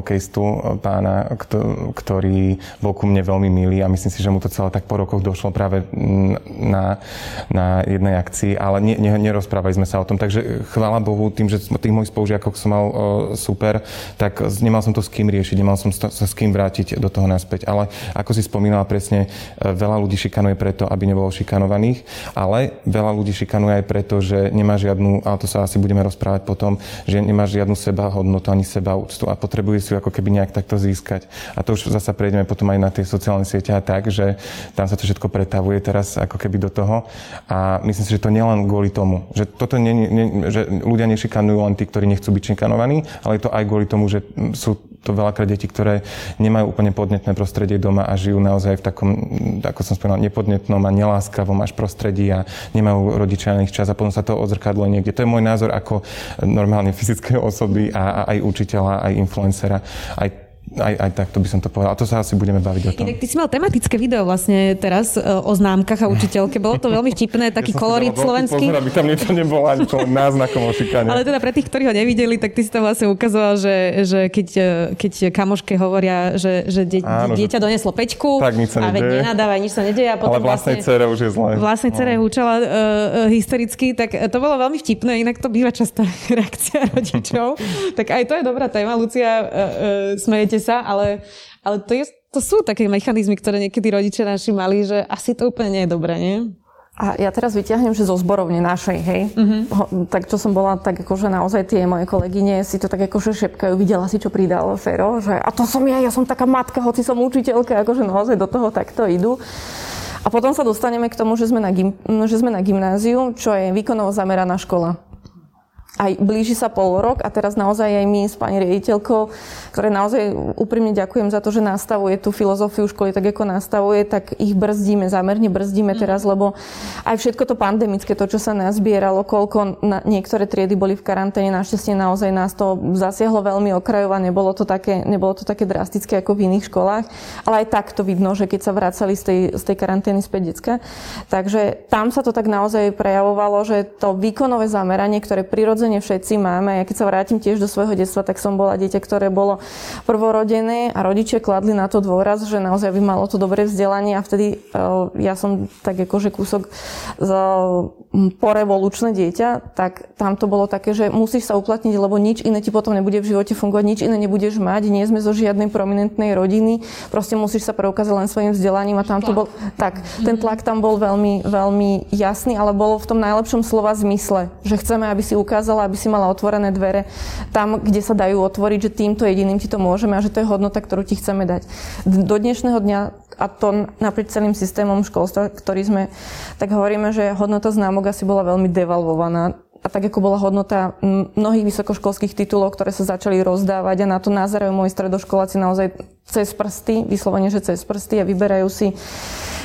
Speaker 4: hokejistu, pána, ktorý bol ku mne veľmi milý a myslím si, že mu to celé tak po rokoch došlo práve na, na jednej akcii, ale ne, ne, nerozprávali sme sa o tom. Takže chvála Bohu, tým, že tých mojich spolužiakov som mal uh, super, tak nemal som to s kým riešiť, nemal som sa s kým vrátiť do toho naspäť. Ale ako si spomínala presne, veľa ľudí šikanuje preto, aby nebolo šikanovaných, ale veľa ľudí šikanuje aj preto, že nemá žiadnu, ale to sa asi budeme rozprávať potom, že nemá žiadnu seba hodnotu ani seba úctu a potrebuje si ju ako keby nejak takto získať. A to už zasa prejdeme potom aj na tie sociálne siete a tak, že tam sa to všetko pretavuje teraz ako keby do toho. A myslím si, že to nielen kvôli tomu, že, toto nie, nie, že ľudia nešikanujú len tí, ktorí nechcú byť šikanovaní, ale je to aj kvôli tomu, že sú to veľakrát deti, ktoré nemajú úplne podnetné prostredie doma a žijú naozaj v takom, ako som spomínal, nepodnetnom a neláskavom až prostredí a nemajú rodičia na ich čas a potom sa to odzrkadlo niekde. To je môj názor ako normálne fyzické osoby a, a aj učiteľa, aj influencera, aj aj, aj tak, to by som to povedal. A to sa asi budeme baviť o tom.
Speaker 2: Inak ty si mal tematické video vlastne teraz e, o známkach a učiteľke. Bolo to veľmi vtipné, taký ja kolorit slovenský.
Speaker 4: Pozor, aby tam niečo nebolo ani náznakom o šikane.
Speaker 2: Ale teda pre tých, ktorí ho nevideli, tak ty si tam vlastne ukazoval, že, že keď, e, keď kamoške hovoria, že, že die, Áno, dieťa že... doneslo peťku
Speaker 4: tak, nič sa
Speaker 2: a veď nenadáva, nič sa nedeje. A
Speaker 4: potom Ale vlastnej vlastne, cere už je zle.
Speaker 2: Vlastnej cere no. hučala uh, hystericky, tak to bolo veľmi vtipné, inak to býva častá reakcia rodičov. tak aj to je dobrá téma, Lucia, uh, uh, smejete sa, ale ale to, je, to sú také mechanizmy, ktoré niekedy rodičia naši mali, že asi to úplne nie je dobré, nie?
Speaker 5: A ja teraz vyťahnem, že zo zborovne našej, hej. Uh-huh. Tak čo som bola, tak akože naozaj tie moje kolegyne si to tak akože šepkajú, videla si, čo pridal Fero, že a to som ja, ja som taká matka, hoci som učiteľka, akože naozaj do toho takto idú. A potom sa dostaneme k tomu, že sme na, gym, že sme na gymnáziu, čo je výkonovo zameraná škola aj blíži sa pol rok a teraz naozaj aj my s pani riaditeľkou, ktoré naozaj úprimne ďakujem za to, že nastavuje tú filozofiu školy tak, ako nastavuje, tak ich brzdíme, zámerne brzdíme teraz, lebo aj všetko to pandemické, to, čo sa nazbieralo, koľko na, niektoré triedy boli v karanténe, našťastie naozaj nás to zasiahlo veľmi okrajovo, nebolo to také, nebolo to také drastické ako v iných školách, ale aj tak to vidno, že keď sa vracali z tej, z tej karantény späť decka. Takže tam sa to tak naozaj prejavovalo, že to výkonové zameranie, ktoré prirodzene prirodzene všetci máme. Ja keď sa vrátim tiež do svojho detstva, tak som bola dieťa, ktoré bolo prvorodené a rodičia kladli na to dôraz, že naozaj by malo to dobré vzdelanie a vtedy uh, ja som tak akože kúsok z porevolučné dieťa, tak tam to bolo také, že musíš sa uplatniť, lebo nič iné ti potom nebude v živote fungovať, nič iné nebudeš mať, nie sme zo žiadnej prominentnej rodiny, proste musíš sa preukázať len svojim vzdelaním a tam to bol, tak, ten tlak tam bol veľmi, veľmi jasný, ale bolo v tom najlepšom slova zmysle, že chceme, aby si ukázala, aby si mala otvorené dvere tam, kde sa dajú otvoriť, že týmto jediným ti to môžeme a že to je hodnota, ktorú ti chceme dať. Do dnešného dňa a to naprieč celým systémom školstva, ktorý sme, tak hovoríme, že hodnota známok asi bola veľmi devalvovaná a tak ako bola hodnota mnohých vysokoškolských titulov, ktoré sa začali rozdávať a na to názerajú moji stredoškoláci naozaj cez prsty, vyslovene, že cez prsty a vyberajú si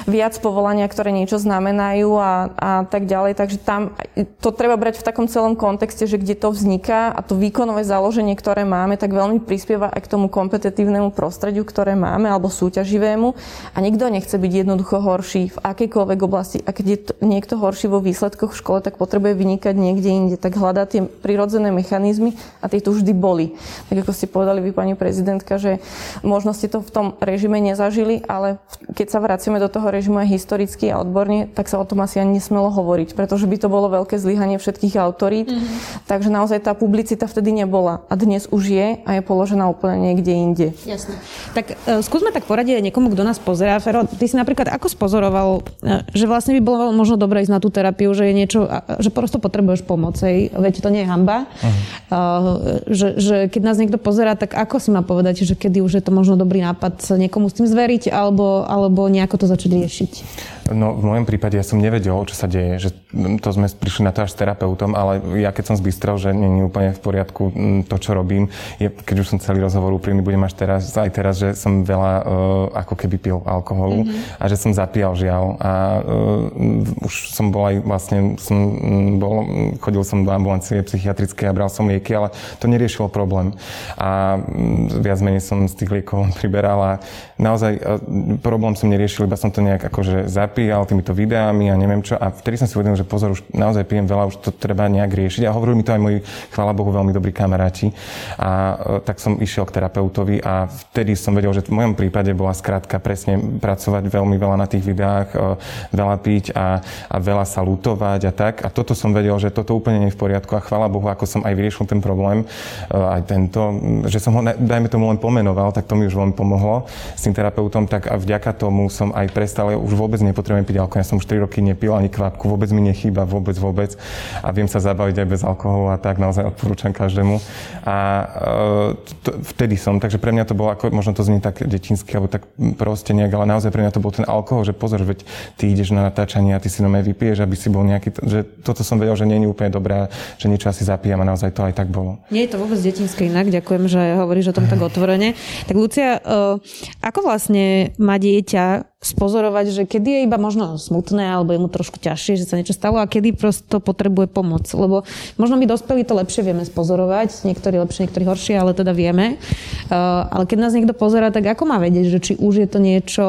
Speaker 5: viac povolania, ktoré niečo znamenajú a, a tak ďalej. Takže tam to treba brať v takom celom kontexte, že kde to vzniká a to výkonové založenie, ktoré máme, tak veľmi prispieva aj k tomu kompetitívnemu prostrediu, ktoré máme, alebo súťaživému. A nikto nechce byť jednoducho horší v akejkoľvek oblasti. A keď je to, niekto horší vo výsledkoch v škole, tak potrebuje vynikať niekde inde. Tak hľadá tie prirodzené mechanizmy a tie tu vždy boli. Tak ako ste povedali vy, pani prezidentka, že možno ste to v tom režime nezažili, ale keď sa vraciame do toho režimu aj historicky a odborne, tak sa o tom asi ani nesmelo hovoriť, pretože by to bolo veľké zlyhanie všetkých autorít. Mm-hmm. Takže naozaj tá publicita vtedy nebola. A dnes už je a je položená úplne niekde inde.
Speaker 2: Jasne. Tak uh, skúsme tak poradiť aj niekomu, kto nás pozerá. Fero, ty si napríklad ako spozoroval, uh, že vlastne by bolo možno dobré ísť na tú terapiu, že je niečo, uh, že prosto potrebuješ pomoc, veď to nie je hamba. Uh-huh. Uh, že, že keď nás niekto pozerá, tak ako si má povedať, že kedy už je to možno dobrý nápad niekomu s tým zveriť alebo, alebo nejako to začať riešiť? вешать.
Speaker 4: No v mojom prípade ja som nevedel, čo sa deje, že to sme prišli na to až s terapeutom, ale ja keď som zbystrel, že nie je úplne v poriadku to, čo robím, je, keď už som celý rozhovor úprimný, budem až teraz, aj teraz, že som veľa uh, ako keby pil alkoholu mm-hmm. a že som zapíjal žiaľ a uh, už som bol aj vlastne, som bol, chodil som do ambulancie psychiatrické a bral som lieky, ale to neriešilo problém. A viac menej som z tých liekov priberal a naozaj uh, problém som neriešil, iba som to nejak akože zapíjal týmito videami a neviem čo. A vtedy som si uvedomil, že pozor, už naozaj pijem veľa, už to treba nejak riešiť. A hovorili mi to aj moji, chvála Bohu, veľmi dobrí kamaráti. A e, tak som išiel k terapeutovi a vtedy som vedel, že v mojom prípade bola skrátka presne pracovať veľmi veľa na tých videách, e, veľa piť a, a veľa sa lutovať a tak. A toto som vedel, že toto úplne nie je v poriadku a chvála Bohu, ako som aj vyriešil ten problém, e, aj tento, že som ho, dajme tomu, len pomenoval, tak to mi už veľmi pomohlo s tým terapeutom, tak a vďaka tomu som aj prestal, už vôbec nepotrebujem piť alkohol. Ja som už 3 roky nepil ani kvapku, vôbec mi nechýba, vôbec, vôbec. A viem sa zabaviť aj bez alkoholu a tak naozaj odporúčam každému. A e, to, vtedy som, takže pre mňa to bolo ako, možno to znie tak detinsky, alebo tak proste nejak, ale naozaj pre mňa to bol ten alkohol, že pozor, veď ty ideš na natáčanie a ty si no vypiješ, aby si bol nejaký, že toto som vedel, že nie je úplne dobré, že niečo asi zapíjam a naozaj to aj tak bolo.
Speaker 2: Nie je to vôbec detinské inak, ďakujem, že hovoríš o tom tak otvorene. Tak Lucia, uh, ako vlastne má dieťa spozorovať, že kedy je iba možno smutné alebo je mu trošku ťažšie, že sa niečo stalo a kedy prosto potrebuje pomoc. Lebo možno my dospelí to lepšie vieme spozorovať, niektorí lepšie, niektorí horšie, ale teda vieme. Uh, ale keď nás niekto pozera, tak ako má vedieť, že či už je to niečo,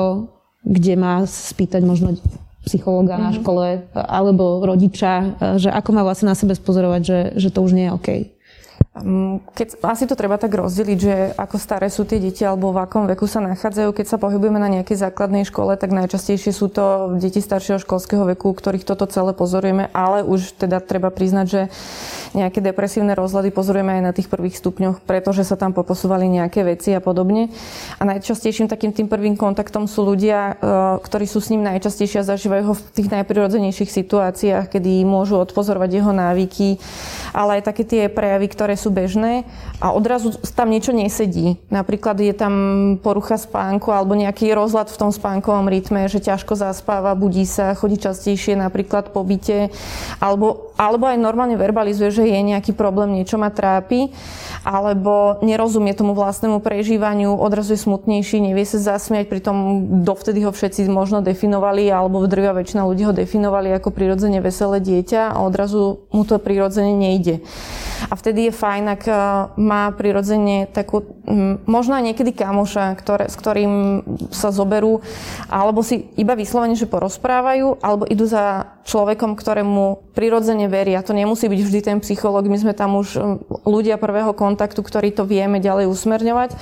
Speaker 2: kde má spýtať možno psychologa mm-hmm. na mhm. škole alebo rodiča, že ako má vlastne na sebe spozorovať, že, že to už nie je OK.
Speaker 5: Mm, keď, asi to treba tak rozdeliť, že ako staré sú tie deti alebo v akom veku sa nachádzajú. Keď sa pohybujeme na nejakej základnej škole, tak najčastejšie sú to deti staršieho školského veku, ktorých toto celé pozorujeme, ale už teda treba priznať, že nejaké depresívne rozhľady pozorujeme aj na tých prvých stupňoch, pretože sa tam poposúvali nejaké veci a podobne. A najčastejším takým tým prvým kontaktom sú ľudia, e, ktorí sú s ním najčastejšie a zažívajú ho v tých najprirodzenejších situáciách, kedy môžu odpozorovať jeho návyky, ale aj také tie prejavy, ktoré sú sú bežné a odrazu tam niečo nesedí. Napríklad je tam porucha spánku alebo nejaký rozlad v tom spánkovom rytme, že ťažko zaspáva, budí sa, chodí častejšie napríklad po byte alebo, alebo aj normálne verbalizuje, že je nejaký problém, niečo ma trápi alebo nerozumie tomu vlastnému prežívaniu, odrazu je smutnejší, nevie sa zasmiať, pritom dovtedy ho všetci možno definovali alebo drvia väčšina ľudí ho definovali ako prirodzene veselé dieťa a odrazu mu to prirodzene nejde. A vtedy je fajn, ak e, má prirodzene takú, možno aj niekedy kamoša, ktoré, s ktorým sa zoberú, alebo si iba vyslovene, že porozprávajú, alebo idú za človekom, ktorému prirodzene veria. To nemusí byť vždy ten psychológ. My sme tam už ľudia prvého kontaktu, ktorí to vieme ďalej usmerňovať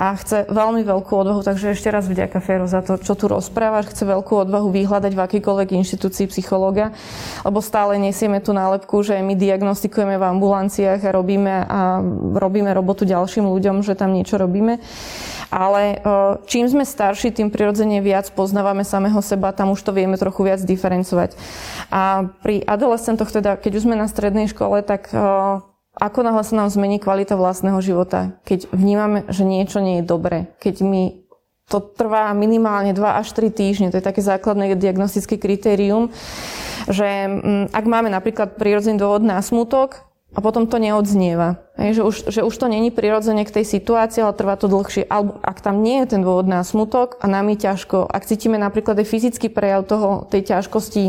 Speaker 5: a chce veľmi veľkú odvahu. Takže ešte raz vďaka Fero za to, čo tu rozprávaš. Chce veľkú odvahu vyhľadať v akýkoľvek inštitúcii psychológa, lebo stále nesieme tú nálepku, že my diagnostikujeme v ambulancii ambulanciách a robíme, a robíme robotu ďalším ľuďom, že tam niečo robíme. Ale e, čím sme starší, tým prirodzene viac poznávame samého seba, tam už to vieme trochu viac diferencovať. A pri adolescentoch, teda keď už sme na strednej škole, tak e, ako náhle sa nám zmení kvalita vlastného života, keď vnímame, že niečo nie je dobre, keď my to trvá minimálne 2 až 3 týždne, to je také základné diagnostické kritérium, že mm, ak máme napríklad prírodzený dôvod na smutok, a potom to neodznieva. Hej, že, už, že už to není prirodzene k tej situácii, ale trvá to dlhšie. Alebo ak tam nie je ten dôvod na smutok a nám je ťažko, ak cítime napríklad aj fyzický prejav toho, tej ťažkosti,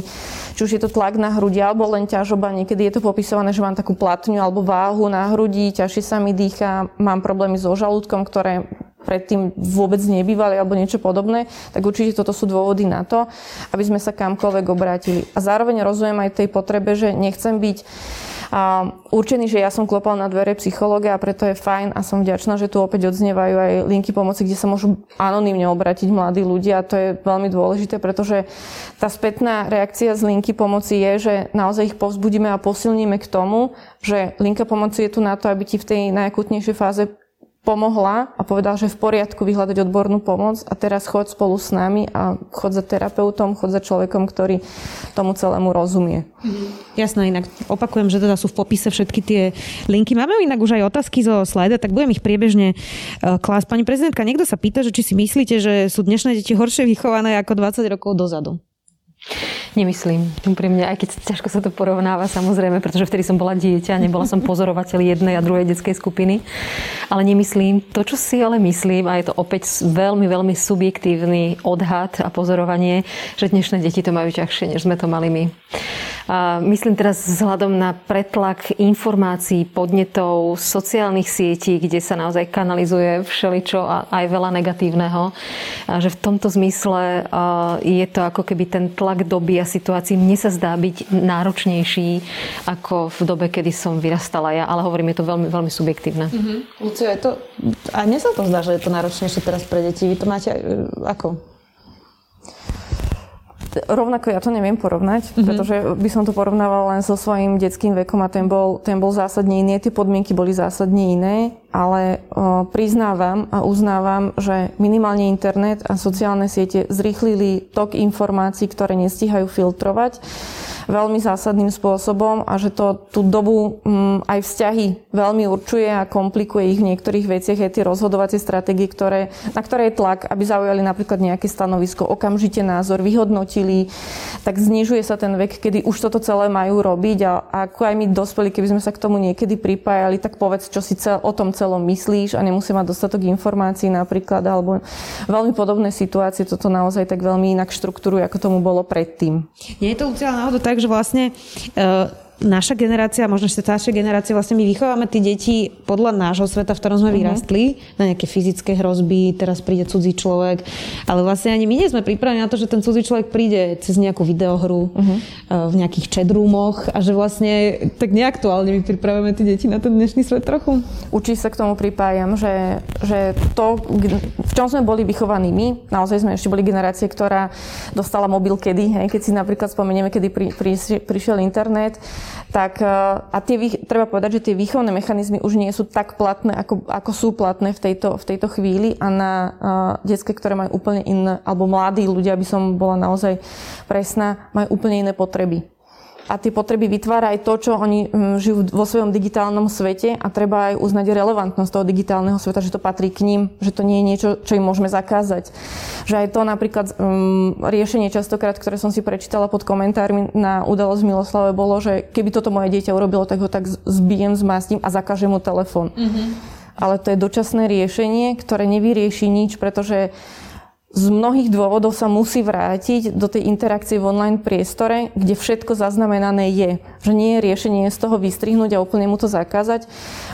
Speaker 5: či už je to tlak na hrudi alebo len ťažoba, niekedy je to popisované, že mám takú platňu alebo váhu na hrudi, ťažšie sa mi dýcha, mám problémy so žalúdkom, ktoré predtým vôbec nebývali alebo niečo podobné, tak určite toto sú dôvody na to, aby sme sa kamkoľvek obrátili. A zároveň rozumiem aj tej potrebe, že nechcem byť určený, že ja som klopal na dvere psychológa a preto je fajn a som vďačná, že tu opäť odznievajú aj linky pomoci, kde sa môžu anonymne obrátiť mladí ľudia a to je veľmi dôležité, pretože tá spätná reakcia z linky pomoci je, že naozaj ich povzbudíme a posilníme k tomu, že linka pomoci je tu na to, aby ti v tej najakutnejšej fáze pomohla a povedal, že v poriadku vyhľadať odbornú pomoc a teraz chod spolu s nami a chod za terapeutom, chod za človekom, ktorý tomu celému rozumie.
Speaker 2: Jasné, inak opakujem, že teda sú v popise všetky tie linky. Máme inak už aj otázky zo slajda, tak budem ich priebežne e, klásť. Pani prezidentka, niekto sa pýta, že či si myslíte, že sú dnešné deti horšie vychované ako 20 rokov dozadu?
Speaker 3: Nemyslím. Úprimne, aj keď ťažko sa to porovnáva, samozrejme, pretože vtedy som bola dieťa, nebola som pozorovateľ jednej a druhej detskej skupiny. Ale nemyslím. To, čo si ale myslím, a je to opäť veľmi, veľmi subjektívny odhad a pozorovanie, že dnešné deti to majú ťažšie, než sme to mali my. A myslím teraz vzhľadom na pretlak informácií, podnetov, sociálnych sietí, kde sa naozaj kanalizuje všeličo a aj veľa negatívneho. A že v tomto zmysle je to ako keby ten tlak doby a situácií mne sa zdá byť náročnejší ako v dobe, kedy som vyrastala ja, ale hovorím, je to veľmi, veľmi subjektívne. Mm-hmm.
Speaker 2: Lucio, je to, a mne sa to zdá, že je to náročnejšie teraz pre deti. Vy to máte uh, ako?
Speaker 5: rovnako ja to neviem porovnať, mm-hmm. pretože by som to porovnávala len so svojím detským vekom a ten bol, ten bol zásadne iný, tie podmienky boli zásadne iné, ale o, priznávam a uznávam, že minimálne internet a sociálne siete zrýchlili tok informácií, ktoré nestíhajú filtrovať veľmi zásadným spôsobom a že to tú dobu m, mm, aj vzťahy veľmi určuje a komplikuje ich v niektorých veciach aj tie rozhodovacie stratégie, ktoré, na ktoré je tlak, aby zaujali napríklad nejaké stanovisko, okamžite názor, vyhodnotili, tak znižuje sa ten vek, kedy už toto celé majú robiť a, a ako aj my dospeli, keby sme sa k tomu niekedy pripájali, tak povedz, čo si cel, o tom celom myslíš a nemusí mať dostatok informácií napríklad, alebo veľmi podobné situácie toto naozaj tak veľmi inak štruktúruje, ako tomu bolo predtým.
Speaker 2: Nie je to Lucia náhodou tak, že vlastne uh naša generácia, možno ešte staršia generácia, vlastne my vychovávame tie deti podľa nášho sveta, v ktorom sme uh-huh. vyrastli, na nejaké fyzické hrozby, teraz príde cudzí človek, ale vlastne ani my nie sme pripravení na to, že ten cudzí človek príde cez nejakú videohru uh-huh. v nejakých chatroomoch a že vlastne tak neaktuálne my pripravujeme tie deti na ten dnešný svet trochu.
Speaker 5: Určite sa k tomu pripájam, že, že to, v čom sme boli vychovaní my, naozaj sme ešte boli generácie, ktorá dostala mobil kedy, hej, keď si napríklad spomenieme, kedy pri, pri, prišiel internet, tak e, a tie, treba povedať, že tie výchovné mechanizmy už nie sú tak platné, ako, ako sú platné v tejto, v tejto chvíli a na uh, detské, ktoré majú úplne iné, alebo mladí ľudia, aby som bola naozaj presná, majú úplne iné potreby a tie potreby vytvára aj to, čo oni mm, žijú vo svojom digitálnom svete a treba aj uznať relevantnosť toho digitálneho sveta, že to patrí k ním, že to nie je niečo, čo im môžeme zakázať. Že aj to napríklad um, riešenie častokrát, ktoré som si prečítala pod komentármi na udalosť Miloslave, bolo, že keby toto moje dieťa urobilo, tak ho tak zbijem, zmastím a zakážem mu telefón. Mm-hmm. Ale to je dočasné riešenie, ktoré nevyrieši nič, pretože z mnohých dôvodov sa musí vrátiť do tej interakcie v online priestore, kde všetko zaznamenané je. Že nie je riešenie z toho vystrihnúť a úplne mu to zakázať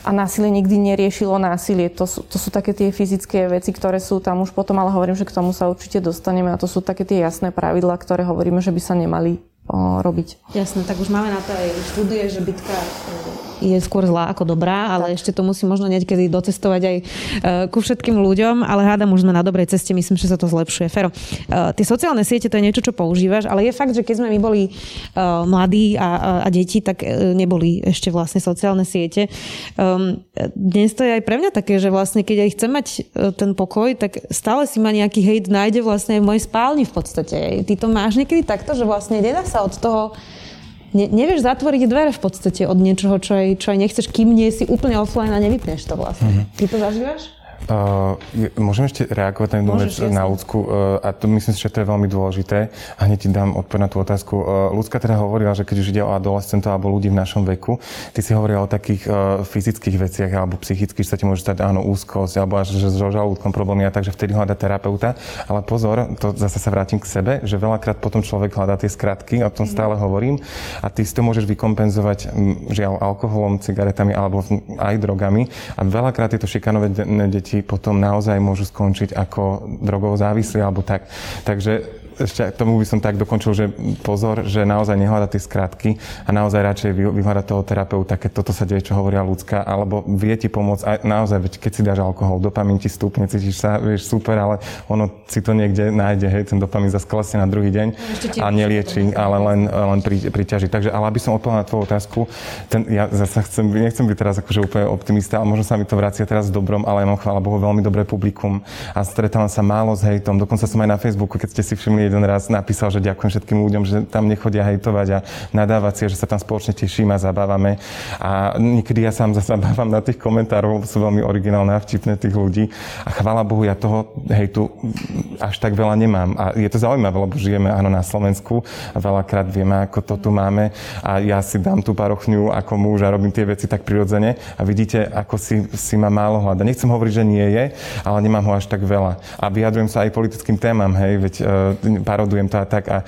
Speaker 5: a násilie nikdy neriešilo násilie. To sú, to sú také tie fyzické veci, ktoré sú tam už potom, ale hovorím, že k tomu sa určite dostaneme a to sú také tie jasné pravidlá, ktoré hovoríme, že by sa nemali o, robiť.
Speaker 2: Jasné, tak už máme na to aj štúdie, že bitka je skôr zlá ako dobrá, ale tak. ešte to musí možno niekedy docestovať aj uh, ku všetkým ľuďom, ale hádam už sme na dobrej ceste, myslím, že sa to zlepšuje. Fero, uh, tie sociálne siete to je niečo, čo používaš, ale je fakt, že keď sme my boli uh, mladí a, a, a deti, tak neboli ešte vlastne sociálne siete. Um, dnes to je aj pre mňa také, že vlastne keď aj chcem mať ten pokoj, tak stále si ma nejaký hejt nájde vlastne v mojej spálni v podstate. Ty to máš niekedy takto, že vlastne nedá sa od toho ne, nevieš zatvoriť dvere v podstate od niečoho, čo aj, čo aj nechceš, kým nie si úplne offline a nevypneš to vlastne. Mm-hmm. Ty to zažívaš?
Speaker 4: Uh, môžem ešte reagovať na jednu vec na ľudskú uh, a to myslím si, že to je veľmi dôležité. A hneď ti dám odpoveď na tú otázku. Uh, ľudská teda hovorila, že keď už ide o adolescentov alebo ľudí v našom veku, ty si hovorila o takých uh, fyzických veciach alebo psychických, sa ti môže stať áno, úzkosť alebo až že so žalúdkom problémy a takže vtedy hľada terapeuta. Ale pozor, to zase sa vrátim k sebe, že veľakrát potom človek hľadá tie skratky, o tom stále hovorím. A ty si to môžeš vykompenzovať žiaľ alkoholom, cigaretami alebo aj drogami. A veľakrát tieto šikanové deti deti potom naozaj môžu skončiť ako drogovo závislí alebo tak. Takže ešte tomu by som tak dokončil, že pozor, že naozaj nehľada tie skratky a naozaj radšej vyhľada toho terapeuta, keď toto sa deje, čo hovoria ľudská, alebo vie ti pomôcť aj naozaj, veď keď si dáš alkohol, dopamín ti stúpne, cítiš sa, vieš, super, ale ono si to niekde nájde, hej, ten dopamín zase na druhý deň a nelieči, ale len, len pri, priťaží. Takže, ale aby som odpovedal na tvoju otázku, ten, ja zase chcem, nechcem byť teraz akože úplne optimista, ale možno sa mi to vracia teraz s dobrom, ale ja mám chvála Bohu veľmi dobré publikum a stretávam sa málo s hejtom, dokonca som aj na Facebooku, keď ste si všimli jeden raz napísal, že ďakujem všetkým ľuďom, že tam nechodia hejtovať a nadávať si, že sa tam spoločne tešíme a zabávame. A niekedy ja sám zabávam na tých komentároch, sú veľmi originálne a vtipné tých ľudí. A chvála Bohu, ja toho hejtu až tak veľa nemám. A je to zaujímavé, lebo žijeme áno na Slovensku a veľakrát vieme, ako to tu máme. A ja si dám tú parochňu ako muž a robím tie veci tak prirodzene. A vidíte, ako si, si ma málo hľada. Nechcem hovoriť, že nie je, ale nemám ho až tak veľa. A vyjadrujem sa aj politickým témam, hej, veď uh, parodujem to a tak. A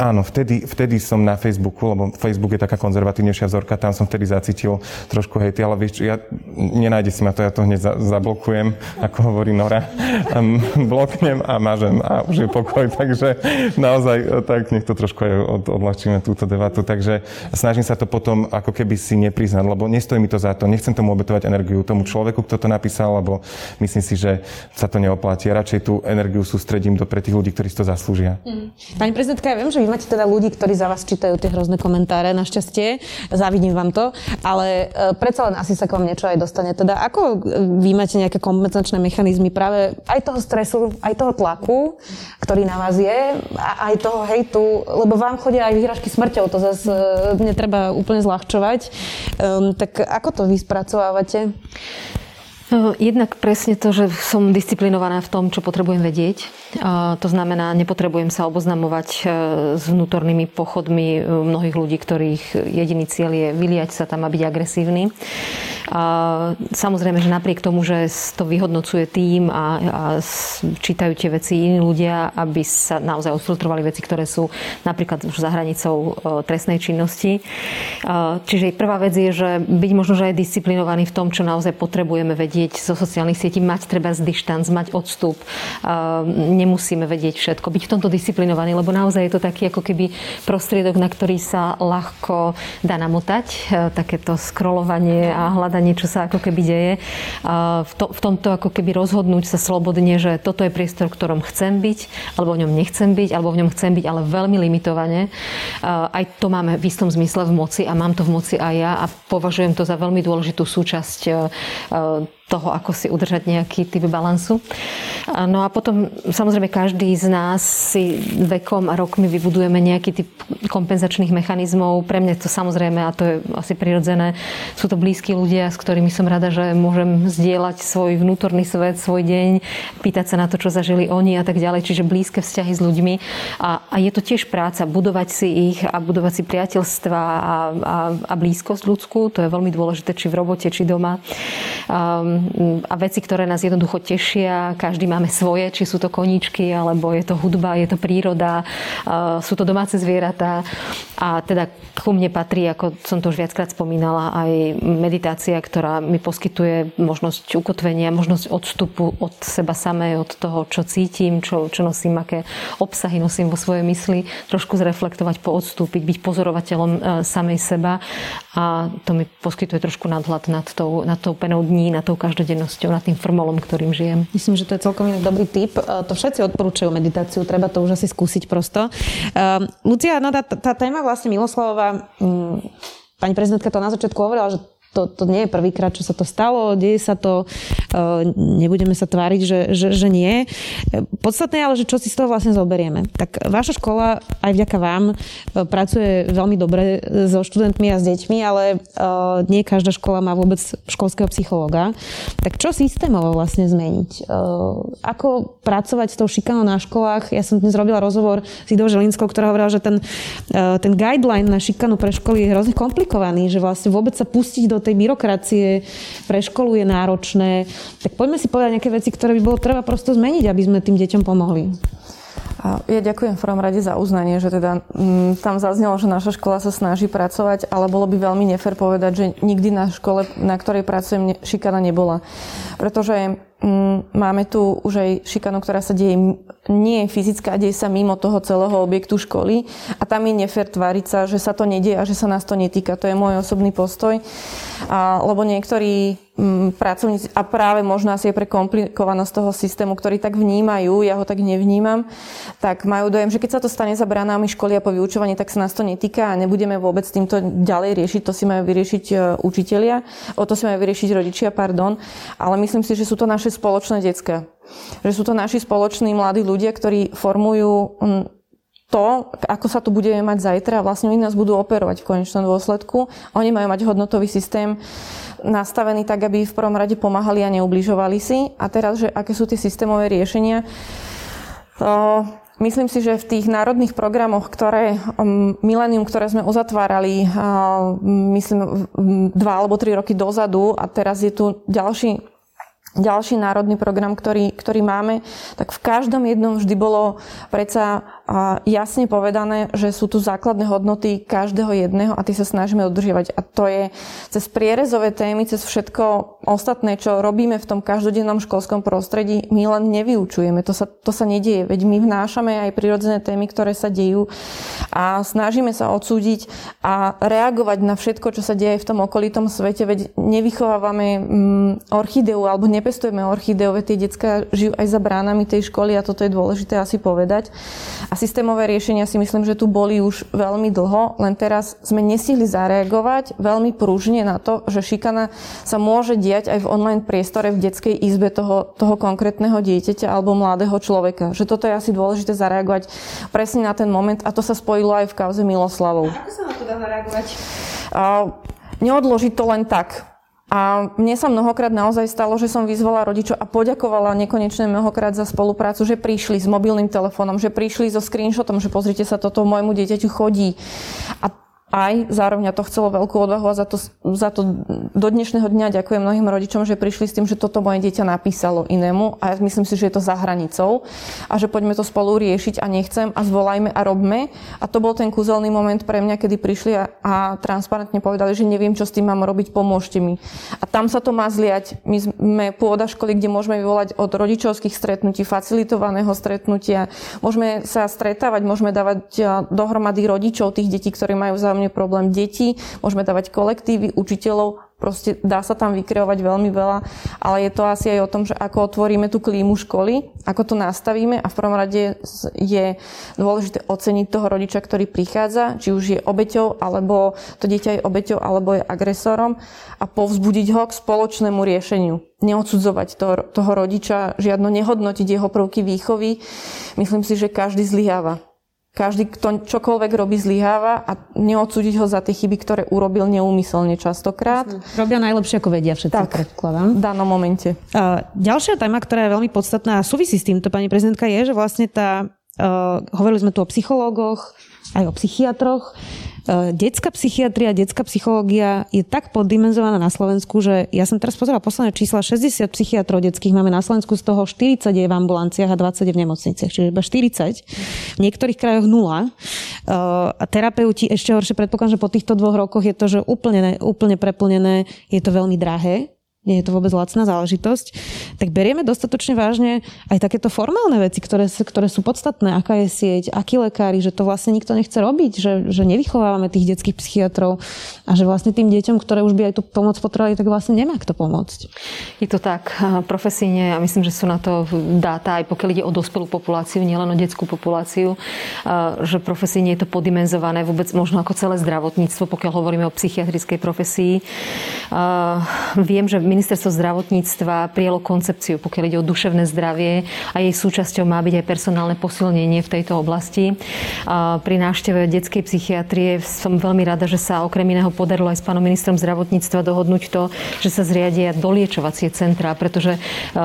Speaker 4: áno, vtedy, vtedy som na Facebooku, lebo Facebook je taká konzervatívnejšia vzorka, tam som vtedy zacítil trošku hejty, ale vieš, ja nenájde si ma to, ja to hneď za, zablokujem, ako hovorí Nora. Bloknem a mažem a už je pokoj. Takže naozaj tak nech to trošku aj od, odľahčíme túto debatu. Takže snažím sa to potom ako keby si nepriznať, lebo nestojí mi to za to. Nechcem tomu obetovať energiu tomu človeku, kto to napísal, lebo myslím si, že sa to neoplatí. Radšej tú energiu sústredím do pre tých ľudí, ktorí si to zaslúžia. Mm.
Speaker 2: Pani prezidentka, ja viem, že vy máte teda ľudí, ktorí za vás čítajú tie hrozné komentáre, našťastie. Závidím vám to, ale e, predsa len asi sa k vám niečo aj dostane. Teda ako vy máte nejaké kompenzačné mechanizmy práve aj toho stresu, aj toho tlaku, ktorý na vás je, a aj toho hejtu, lebo vám chodia aj vyhražky smrťou, to zase netreba úplne zľahčovať. Um, tak ako to vy spracovávate?
Speaker 3: No, jednak presne to, že som disciplinovaná v tom, čo potrebujem vedieť. To znamená, nepotrebujem sa oboznamovať e, s vnútornými pochodmi e, mnohých ľudí, ktorých jediný cieľ je vyliať sa tam a byť agresívny. Samozrejme, že napriek tomu, že to vyhodnocuje tým a, a čítajú tie veci iní ľudia, aby sa naozaj odfiltrovali veci, ktoré sú napríklad už za hranicou e, trestnej činnosti. Čiže prvá vec je, že byť možno že aj disciplinovaný v tom, čo naozaj potrebujeme vedieť zo sociálnych sietí, mať treba z dištanc, mať odstup, nemusíme vedieť všetko, byť v tomto disciplinovaný, lebo naozaj je to taký ako keby prostriedok, na ktorý sa ľahko dá namotať, e, takéto scrollovanie a hľadanie, čo sa ako keby deje. V, to, v tomto ako keby rozhodnúť sa slobodne, že toto je priestor, v ktorom chcem byť, alebo v ňom nechcem byť, alebo v ňom chcem byť, ale veľmi limitovane. Aj to máme v istom zmysle v moci a mám to v moci aj ja a považujem to za veľmi dôležitú súčasť toho, ako si udržať nejaký typ balansu. No a potom samozrejme každý z nás si vekom a rokmi vybudujeme nejaký typ kompenzačných mechanizmov. Pre mňa to samozrejme, a to je asi prirodzené, sú to blízki ľudia, s ktorými som rada, že môžem zdieľať svoj vnútorný svet, svoj deň, pýtať sa na to, čo zažili oni a tak ďalej. Čiže blízke vzťahy s ľuďmi. A, a je to tiež práca, budovať si ich a budovať si priateľstva a, a, a blízkosť ľudskú. To je veľmi dôležité, či v robote, či doma. Um, a veci, ktoré nás jednoducho tešia. Každý máme svoje, či sú to koníčky, alebo je to hudba, je to príroda, sú to domáce zvieratá. A teda ku mne patrí, ako som to už viackrát spomínala, aj meditácia, ktorá mi poskytuje možnosť ukotvenia, možnosť odstupu od seba samej, od toho, čo cítim, čo, čo nosím, aké obsahy nosím vo svojej mysli, trošku zreflektovať, poodstúpiť, byť pozorovateľom e, samej seba a to mi poskytuje trošku nadhľad nad tou, nad tou penou dní, nad tou každodennosťou, nad tým formolom, ktorým žijem.
Speaker 2: Myslím, že to je celkom dobrý tip. E, to všetci odporúčajú meditáciu, treba to už asi skúsiť prosto. Uh, Lucia, no tá, tá téma vlastne Miloslavová, um, pani prezidentka to na začiatku hovorila, že to, to nie je prvýkrát, čo sa to stalo, deje sa to, e, nebudeme sa tváriť, že, že, že nie. Podstatné ale, že čo si z toho vlastne zoberieme. Tak vaša škola, aj vďaka vám, e, pracuje veľmi dobre so študentmi a s deťmi, ale e, nie každá škola má vôbec školského psychológa. Tak čo systémovo vlastne zmeniť? Ako pracovať s tou šikanou na školách? Ja som dnes robila rozhovor s Idou Želinskou, ktorá hovorila, že ten, ten guideline na šikanu pre školy je hrozne komplikovaný, že vlastne vôbec sa pustiť do tej byrokracie pre školu je náročné. Tak poďme si povedať nejaké veci, ktoré by bolo treba prosto zmeniť, aby sme tým deťom pomohli.
Speaker 5: Ja ďakujem v prvom rade za uznanie, že teda m, mm, tam zaznelo, že naša škola sa snaží pracovať, ale bolo by veľmi nefér povedať, že nikdy na škole, na ktorej pracujem, šikana nebola. Pretože máme tu už aj šikanu, ktorá sa deje, nie je fyzická, deje sa mimo toho celého objektu školy a tam je nefér tváriť sa, že sa to nedieje a že sa nás to netýka. To je môj osobný postoj. A, lebo niektorí pracovníci, a práve možno asi je pre komplikovanosť toho systému, ktorý tak vnímajú, ja ho tak nevnímam, tak majú dojem, že keď sa to stane za branami školy a po vyučovaní, tak sa nás to netýka a nebudeme vôbec týmto ďalej riešiť. To si majú vyriešiť e, učitelia, o to si majú vyriešiť rodičia, pardon. Ale myslím si, že sú to naše spoločné detská. Že sú to naši spoloční mladí ľudia, ktorí formujú mm, to, ako sa tu budeme mať zajtra a vlastne oni nás budú operovať v konečnom dôsledku. Oni majú mať hodnotový systém nastavený tak, aby v prvom rade pomáhali a neubližovali si. A teraz, že aké sú tie systémové riešenia, to, Myslím si, že v tých národných programoch, ktoré um, Millennium, ktoré sme uzatvárali, myslím, dva alebo tri roky dozadu a teraz je tu ďalší ďalší národný program, ktorý, ktorý máme, tak v každom jednom vždy bolo predsa jasne povedané, že sú tu základné hodnoty každého jedného a ty sa snažíme udržiavať. A to je cez prierezové témy, cez všetko ostatné, čo robíme v tom každodennom školskom prostredí, my len nevyučujeme. To sa, to sa nedieje. Veď my vnášame aj prirodzené témy, ktoré sa dejú a snažíme sa odsúdiť a reagovať na všetko, čo sa deje v tom okolitom svete. Veď nevychovávame mm, orchideu alebo nepestujeme orchideu, veď tie detská žijú aj za bránami tej školy a toto je dôležité asi povedať. A systémové riešenia si myslím, že tu boli už veľmi dlho, len teraz sme nestihli zareagovať veľmi pružne na to, že šikana sa môže diať aj v online priestore v detskej izbe toho, toho konkrétneho dieťaťa alebo mladého človeka. Že toto je asi dôležité zareagovať presne na ten moment a to sa spojilo aj v kauze Miloslavov.
Speaker 2: Ako sa na to dá zareagovať?
Speaker 5: Uh, neodložiť to len tak. A mne sa mnohokrát naozaj stalo, že som vyzvala rodičov a poďakovala nekonečne mnohokrát za spoluprácu, že prišli s mobilným telefónom, že prišli so screenshotom, že pozrite sa, toto môjmu dieťaťu chodí. A aj zároveň to chcelo veľkú odvahu a za to, za to do dnešného dňa ďakujem mnohým rodičom, že prišli s tým, že toto moje dieťa napísalo inému a ja myslím si, že je to za hranicou a že poďme to spolu riešiť a nechcem a zvolajme a robme. A to bol ten kúzelný moment pre mňa, kedy prišli a, a transparentne povedali, že neviem, čo s tým mám robiť, pomôžte mi. A tam sa to má zliať. My sme pôda školy, kde môžeme vyvolať od rodičovských stretnutí, facilitovaného stretnutia, môžeme sa stretávať, môžeme dávať dohromady rodičov tých detí, ktorí majú záujem hlavne problém detí, môžeme dávať kolektívy učiteľov, proste dá sa tam vykreovať veľmi veľa, ale je to asi aj o tom, že ako otvoríme tú klímu školy, ako to nastavíme a v prvom rade je dôležité oceniť toho rodiča, ktorý prichádza, či už je obeťou, alebo to dieťa je obeťou, alebo je agresorom a povzbudiť ho k spoločnému riešeniu. Neodsudzovať toho, toho rodiča, žiadno nehodnotiť jeho prvky výchovy. Myslím si, že každý zlyháva každý, kto čokoľvek robí, zlyháva a neodsúdiť ho za tie chyby, ktoré urobil neúmyselne častokrát.
Speaker 2: Robia najlepšie, ako vedia všetci,
Speaker 5: tak,
Speaker 2: predkladám.
Speaker 5: v danom momente.
Speaker 2: Uh, ďalšia téma, ktorá je veľmi podstatná a súvisí s týmto, pani prezidentka, je, že vlastne tá, uh, hovorili sme tu o psychológoch, aj o psychiatroch, detská psychiatria, detská psychológia je tak poddimenzovaná na Slovensku, že ja som teraz pozerala posledné čísla, 60 psychiatrov detských máme na Slovensku, z toho 40 je v ambulanciách a 20 je v nemocniciach, čiže iba 40. V niektorých krajoch nula. E, a terapeuti ešte horšie predpokladám, že po týchto dvoch rokoch je to, že úplne, úplne preplnené, je to veľmi drahé nie je to vôbec lacná záležitosť, tak berieme dostatočne vážne aj takéto formálne veci, ktoré, ktoré sú podstatné, aká je sieť, akí lekári, že to vlastne nikto nechce robiť, že, že nevychovávame tých detských psychiatrov a že vlastne tým deťom, ktoré už by aj tú pomoc potrebovali, tak vlastne nemá kto pomôcť.
Speaker 3: Je to tak profesíne a myslím, že sú na to dáta, aj pokiaľ ide o dospelú populáciu, nielen o detskú populáciu, že profesíne je to podimenzované vôbec možno ako celé zdravotníctvo, pokiaľ hovoríme o psychiatrickej profesii. Viem, že ministerstvo zdravotníctva prijelo koncepciu, pokiaľ ide o duševné zdravie a jej súčasťou má byť aj personálne posilnenie v tejto oblasti. Pri návšteve detskej psychiatrie som veľmi rada, že sa okrem iného podarilo aj s pánom ministrom zdravotníctva dohodnúť to, že sa zriadia doliečovacie centra, pretože e,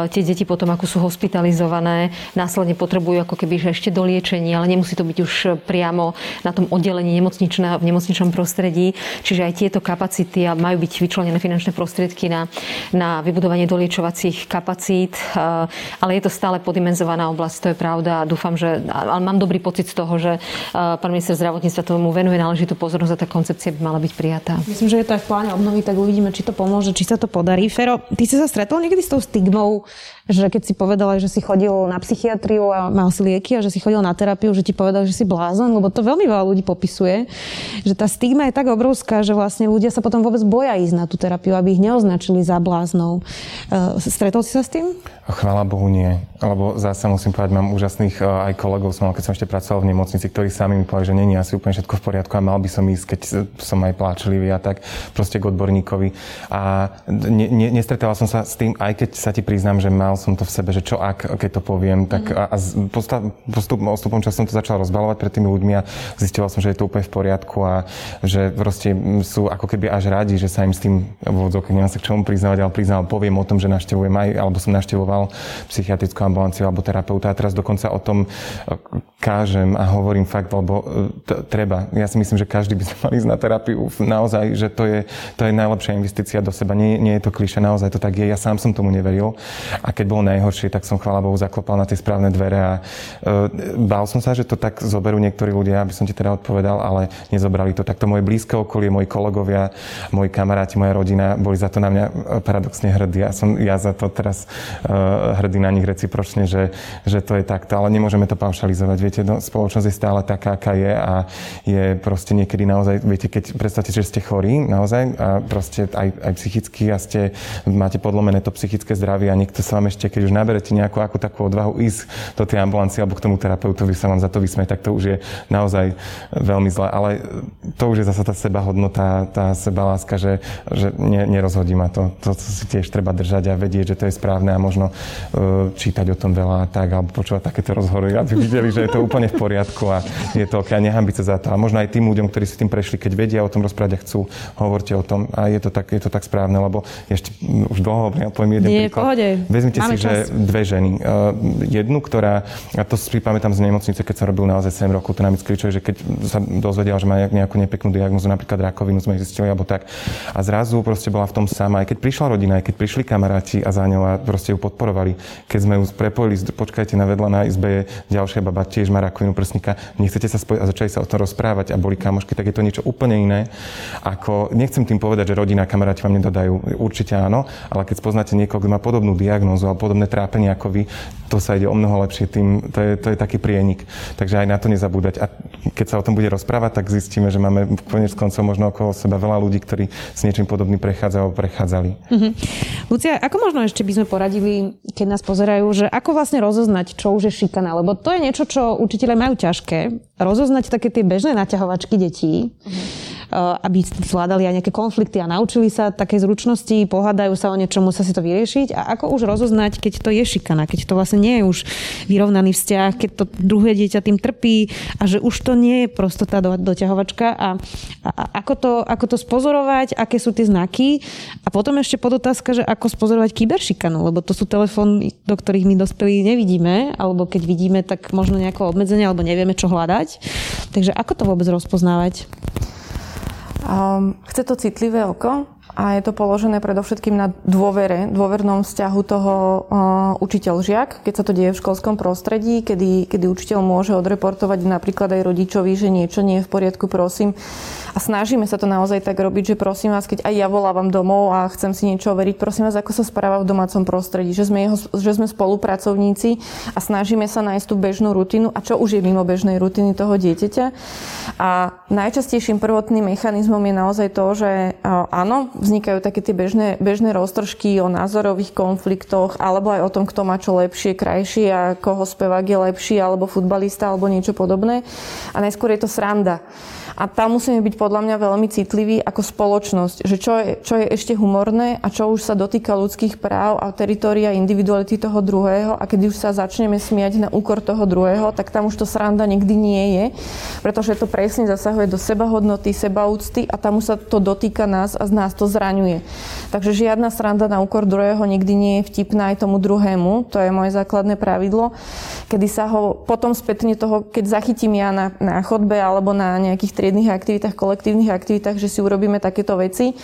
Speaker 3: tie deti potom, ako sú hospitalizované, následne potrebujú ako keby že ešte doliečenie, ale nemusí to byť už priamo na tom oddelení nemocničného, v nemocničnom prostredí. Čiže aj tieto kapacity majú byť vyčlenené finančné prostriedky na na vybudovanie doliečovacích kapacít, eh, ale je to stále podimenzovaná oblasť, to je pravda dúfam, že ale mám dobrý pocit z toho, že eh, pán minister zdravotníctva tomu venuje náležitú pozornosť a tá koncepcia by mala byť prijatá.
Speaker 2: Myslím, že je to aj v pláne obnovy, tak uvidíme, či to pomôže, či sa to podarí. Fero, ty si sa stretol niekedy s tou stigmou že keď si povedala, že si chodil na psychiatriu a mal si lieky a že si chodil na terapiu, že ti povedal, že si blázon, lebo to veľmi veľa ľudí popisuje, že tá stigma je tak obrovská, že vlastne ľudia sa potom vôbec boja ísť na tú terapiu, aby ich neoznačili za bláznou. Uh, stretol si sa s tým?
Speaker 4: Chvála Bohu nie. Lebo zase musím povedať, mám úžasných uh, aj kolegov, som mal, keď som ešte pracoval v nemocnici, ktorí sami mi povedali, že není asi úplne všetko v poriadku a mal by som ísť, keď som aj pláčlivý a tak proste k odborníkovi. A ne, ne, nestretala som sa s tým, aj keď sa ti priznám, že mal som to v sebe, že čo ak, keď to poviem, tak mm. a, a postup, postupom času som to začal rozbalovať pred tými ľuďmi a zistila som, že je to úplne v poriadku a že proste sú ako keby až radi, že sa im s tým, v neviem sa k čomu priznávať, povedať, ale poviem o tom, že navštevujem aj, alebo som navštevoval psychiatrickú ambulanciu alebo terapeuta a teraz dokonca o tom kážem a hovorím fakt, lebo t- treba. Ja si myslím, že každý by sa mal ísť na terapiu. Naozaj, že to je, to je najlepšia investícia do seba. Nie, nie je to kliše, naozaj to tak je. Ja sám som tomu neveril. A keď bolo najhoršie, tak som chvála Bohu zaklopal na tie správne dvere a uh, bál som sa, že to tak zoberú niektorí ľudia, aby som ti teda odpovedal, ale nezobrali to. Tak to moje blízke okolie, moji kolegovia, moji kamaráti, moja rodina boli za to na mňa e, paradoxne hrdí. Ja som ja za to teraz uh, hrdý na nich recipročne, že, že to je takto. Ale nemôžeme to paušalizovať. Viete, no, spoločnosť je stále taká, aká je a je proste niekedy naozaj, viete, keď predstavte, že ste chorí naozaj a proste aj, aj psychicky a ste, máte podlomené to psychické zdravie a niekto sa vám ešte, keď už naberete nejakú akú takú odvahu ísť do tej ambulancie alebo k tomu terapeutovi sa vám za to vysmie, tak to už je naozaj veľmi zlé. Ale to už je zase tá seba hodnota, tá seba láska, že, že ne, nerozhodí ma to. To si tiež treba držať a vedieť, že to je správne a možno uh, čítať o tom veľa tak, alebo počúvať takéto rozhovory, aby videli, že je to úplne v poriadku a je to ok a nehambiť sa za to. A možno aj tým ľuďom, ktorí si tým prešli, keď vedia o tom rozprávať a chcú, hovorte o tom a je to tak, je to tak správne, lebo ešte už dlho hovorím, poviem jeden
Speaker 2: Nie,
Speaker 4: príklad.
Speaker 2: Pohode.
Speaker 4: Vezmite
Speaker 2: Máme
Speaker 4: si,
Speaker 2: čas.
Speaker 4: že dve ženy. Uh, jednu, ktorá, a to si pamätám z nemocnice, keď som robil naozaj 7 rokov, to nám kličuje, že keď sa dozvedela, že má nejakú nepeknú diagnozu, napríklad rakovinu sme zistili, alebo tak. A zrazu proste bola v tom sama, aj keď prišla rodina, aj keď prišli kamaráti a za ňou a proste ju podporovali. Keď sme ju prepojili, počkajte na vedľa na izbe je ďalšia baba, tiež má rakovinu prsníka, nechcete sa spojiť a začali sa o tom rozprávať a boli kamošky, tak je to niečo úplne iné. Ako, nechcem tým povedať, že rodina a kamaráti vám nedodajú. Určite áno, ale keď spoznáte niekoho, kto má podobnú diagnózu alebo podobné trápenie ako vy, to sa ide o mnoho lepšie tým, to je, to je taký prienik. Takže aj na to nezabúdať. A keď sa o tom bude rozprávať, tak zistíme, že máme konec koncov možno okolo seba veľa ľudí, ktorí s niečím podobným prechádzajú alebo prechádzali.
Speaker 2: Uh-huh. Lucia, ako možno ešte by sme poradili, keď nás pozerajú, že ako vlastne rozoznať, čo už je šikana? Lebo to je niečo, čo učiteľe majú ťažké. Rozoznať také tie bežné naťahovačky detí. Uh-huh aby zvládali aj nejaké konflikty a naučili sa také zručnosti, pohľadajú sa o niečom, musia si to vyriešiť a ako už rozoznať, keď to je šikana, keď to vlastne nie je už vyrovnaný vzťah, keď to druhé dieťa tým trpí a že už to nie je prosto tá do, doťahovačka a, a, a ako, to, ako to spozorovať, aké sú tie znaky a potom ešte podotázka, že ako spozorovať kyberšikanu, lebo to sú telefóny, do ktorých my dospelí nevidíme, alebo keď vidíme, tak možno nejako obmedzenie, alebo nevieme, čo hľadať. Takže ako to vôbec rozpoznávať?
Speaker 5: Um, chce to citlivé oko a je to položené predovšetkým na dôvere, dôvernom vzťahu toho uh, učiteľ-žiak, keď sa to deje v školskom prostredí, kedy, kedy učiteľ môže odreportovať napríklad aj rodičovi, že niečo nie je v poriadku, prosím. A snažíme sa to naozaj tak robiť, že prosím vás, keď aj ja volávam domov a chcem si niečo overiť, prosím vás, ako sa správa v domácom prostredí, že sme, jeho, že sme spolupracovníci a snažíme sa nájsť tú bežnú rutinu a čo už je mimo bežnej rutiny toho dieťaťa. A najčastejším prvotným mechanizmom je naozaj to, že áno, vznikajú také tie bežné, bežné roztržky o názorových konfliktoch alebo aj o tom, kto má čo lepšie, krajšie a koho spevák je lepší alebo futbalista alebo niečo podobné. A najskôr je to sranda. A tam musíme byť podľa mňa veľmi citliví ako spoločnosť, že čo je, čo je ešte humorné a čo už sa dotýka ľudských práv a teritoria individuality toho druhého. A keď už sa začneme smiať na úkor toho druhého, tak tam už to sranda nikdy nie je, pretože to presne zasahuje do sebahodnoty, sebaúcty a tam už sa to dotýka nás a z nás to zraňuje. Takže žiadna sranda na úkor druhého nikdy nie je vtipná aj tomu druhému, to je moje základné pravidlo, kedy sa ho potom spätne toho, keď zachytím ja na, na chodbe alebo na nejakých triednych aktivitách, kolektívnych aktivitách, že si urobíme takéto veci,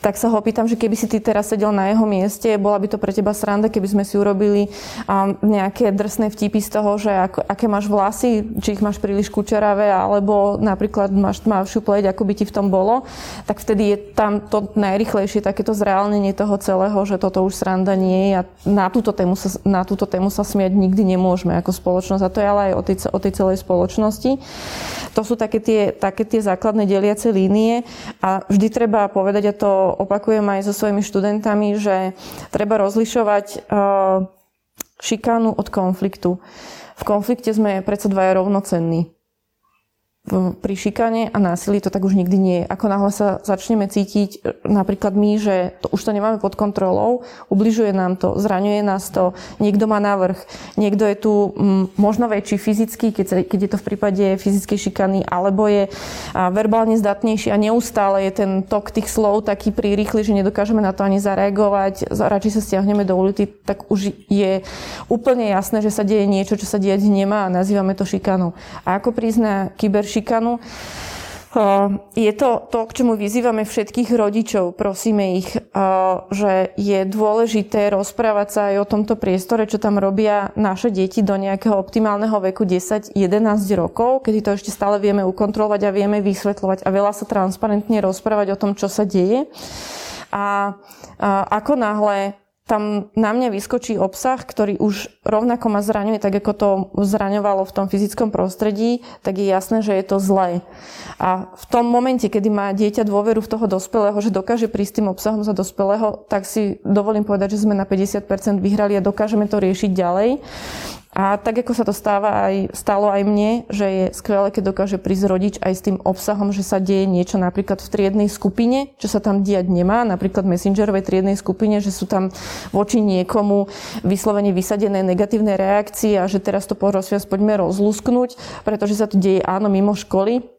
Speaker 5: tak sa ho pýtam, že keby si ty teraz sedel na jeho mieste, bola by to pre teba sranda, keby sme si urobili um, nejaké drsné vtipy z toho, že ako, aké máš vlasy, či ich máš príliš kučeravé, alebo napríklad máš tmavšiu pleť, ako by ti v tom bolo, tak vtedy je tam to najrychlejšie takéto zreálnenie toho celého, že toto už sranda nie je a na túto tému sa, na túto tému sa smiať nikdy nemôžeme ako spoločnosť a to je ale aj o tej, o tej celej spoločnosti. To sú také tie, také tie základné deliace línie a vždy treba povedať, a to opakujem aj so svojimi študentami, že treba rozlišovať uh, šikánu od konfliktu. V konflikte sme predsa dvaja rovnocenní. Pri šikane a násilí to tak už nikdy nie je. Ako náhle sa začneme cítiť e, napríklad my, že to, už to nemáme pod kontrolou, ubližuje nám to, zraňuje nás to, niekto má návrh, niekto je tu m, možno väčší fyzicky, keď, sa, keď je to v prípade fyzickej šikany, alebo je verbálne zdatnejší a neustále je ten tok tých slov taký prirýchly, že nedokážeme na to ani zareagovať, radšej sa stiahneme do ulity, tak už je úplne jasné, že sa deje niečo, čo sa diať nemá a nazývame to šikanou. A ako prizná kyber šikanu. Je to to, k čomu vyzývame všetkých rodičov, prosíme ich, že je dôležité rozprávať sa aj o tomto priestore, čo tam robia naše deti do nejakého optimálneho veku 10-11 rokov, kedy to ešte stále vieme ukontrolovať a vieme vysvetľovať a veľa sa transparentne rozprávať o tom, čo sa deje. A, ako náhle tam na mňa vyskočí obsah, ktorý už rovnako ma zraňuje, tak ako to zraňovalo v tom fyzickom prostredí, tak je jasné, že je to zlé. A v tom momente, kedy má dieťa dôveru v toho dospelého, že dokáže prísť tým obsahom za dospelého, tak si dovolím povedať, že sme na 50% vyhrali a dokážeme to riešiť ďalej. A tak, ako sa to stáva aj, stalo aj mne, že je skvelé, keď dokáže prísť rodič aj s tým obsahom, že sa deje niečo napríklad v triednej skupine, čo sa tam diať nemá, napríklad v messengerovej triednej skupine, že sú tam voči niekomu vyslovene vysadené negatívne reakcie a že teraz to porozviac poďme rozlusknúť, pretože sa to deje áno mimo školy,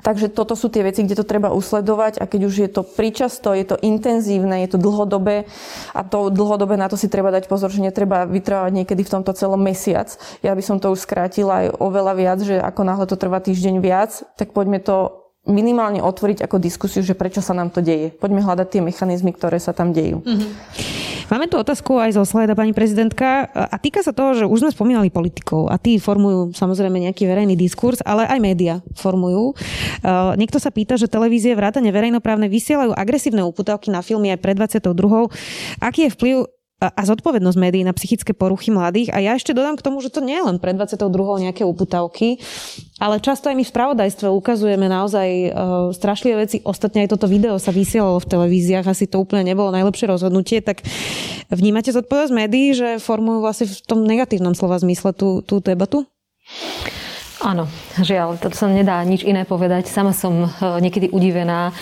Speaker 5: Takže toto sú tie veci, kde to treba usledovať a keď už je to príčasto, je to intenzívne, je to dlhodobé a to dlhodobé na to si treba dať pozor, že netreba vytrvať niekedy v tomto celom mesiac. Ja by som to už skrátila aj oveľa viac, že ako náhle to trvá týždeň viac, tak poďme to minimálne otvoriť ako diskusiu, že prečo sa nám to deje. Poďme hľadať tie mechanizmy, ktoré sa tam dejú.
Speaker 2: Mm-hmm. Máme tu otázku aj zo slajda, pani prezidentka, a týka sa toho, že už sme spomínali politikov a tí formujú samozrejme nejaký verejný diskurs, ale aj média formujú. Uh, niekto sa pýta, že televízie vrátane verejnoprávne vysielajú agresívne uputavky na filmy aj pred 22. Aký je vplyv a zodpovednosť médií na psychické poruchy mladých. A ja ešte dodám k tomu, že to nie je len pre 22. nejaké uputavky, ale často aj my v spravodajstve ukazujeme naozaj uh, strašlivé veci. Ostatne aj toto video sa vysielalo v televíziách, asi to úplne nebolo najlepšie rozhodnutie. Tak vnímate zodpovednosť médií, že formujú vlastne v tom negatívnom slova zmysle tú, tú debatu?
Speaker 3: Áno, žiaľ, to sa nedá nič iné povedať. Sama som e, niekedy udivená,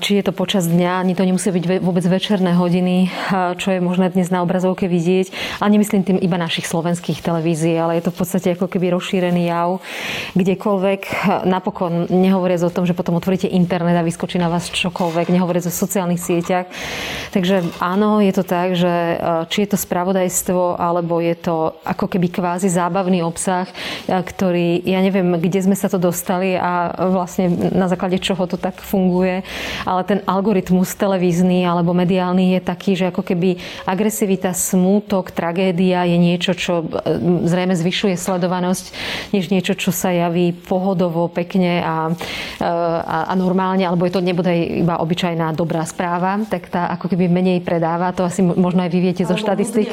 Speaker 3: či je to počas dňa, ani to nemusí byť vôbec večerné hodiny, čo je možné dnes na obrazovke vidieť. Ale nemyslím tým iba našich slovenských televízií, ale je to v podstate ako keby rozšírený jav kdekoľvek. Napokon nehovoriac o tom, že potom otvoríte internet a vyskočí na vás čokoľvek, nehovoriac o sociálnych sieťach. Takže áno, je to tak, že či je to spravodajstvo, alebo je to ako keby kvázi zábavný obsah, ktorý, ja neviem, kde sme sa to dostali a vlastne na základe čoho to tak funguje, ale ten algoritmus televízny alebo mediálny je taký, že ako keby agresivita, smútok, tragédia je niečo, čo e, zrejme zvyšuje sledovanosť, než niečo, čo sa javí pohodovo, pekne a, e, a, a normálne, alebo je to nebude iba obyčajná dobrá správa, tak tá ako keby menej predáva. To asi možno aj vy viete zo štatistik.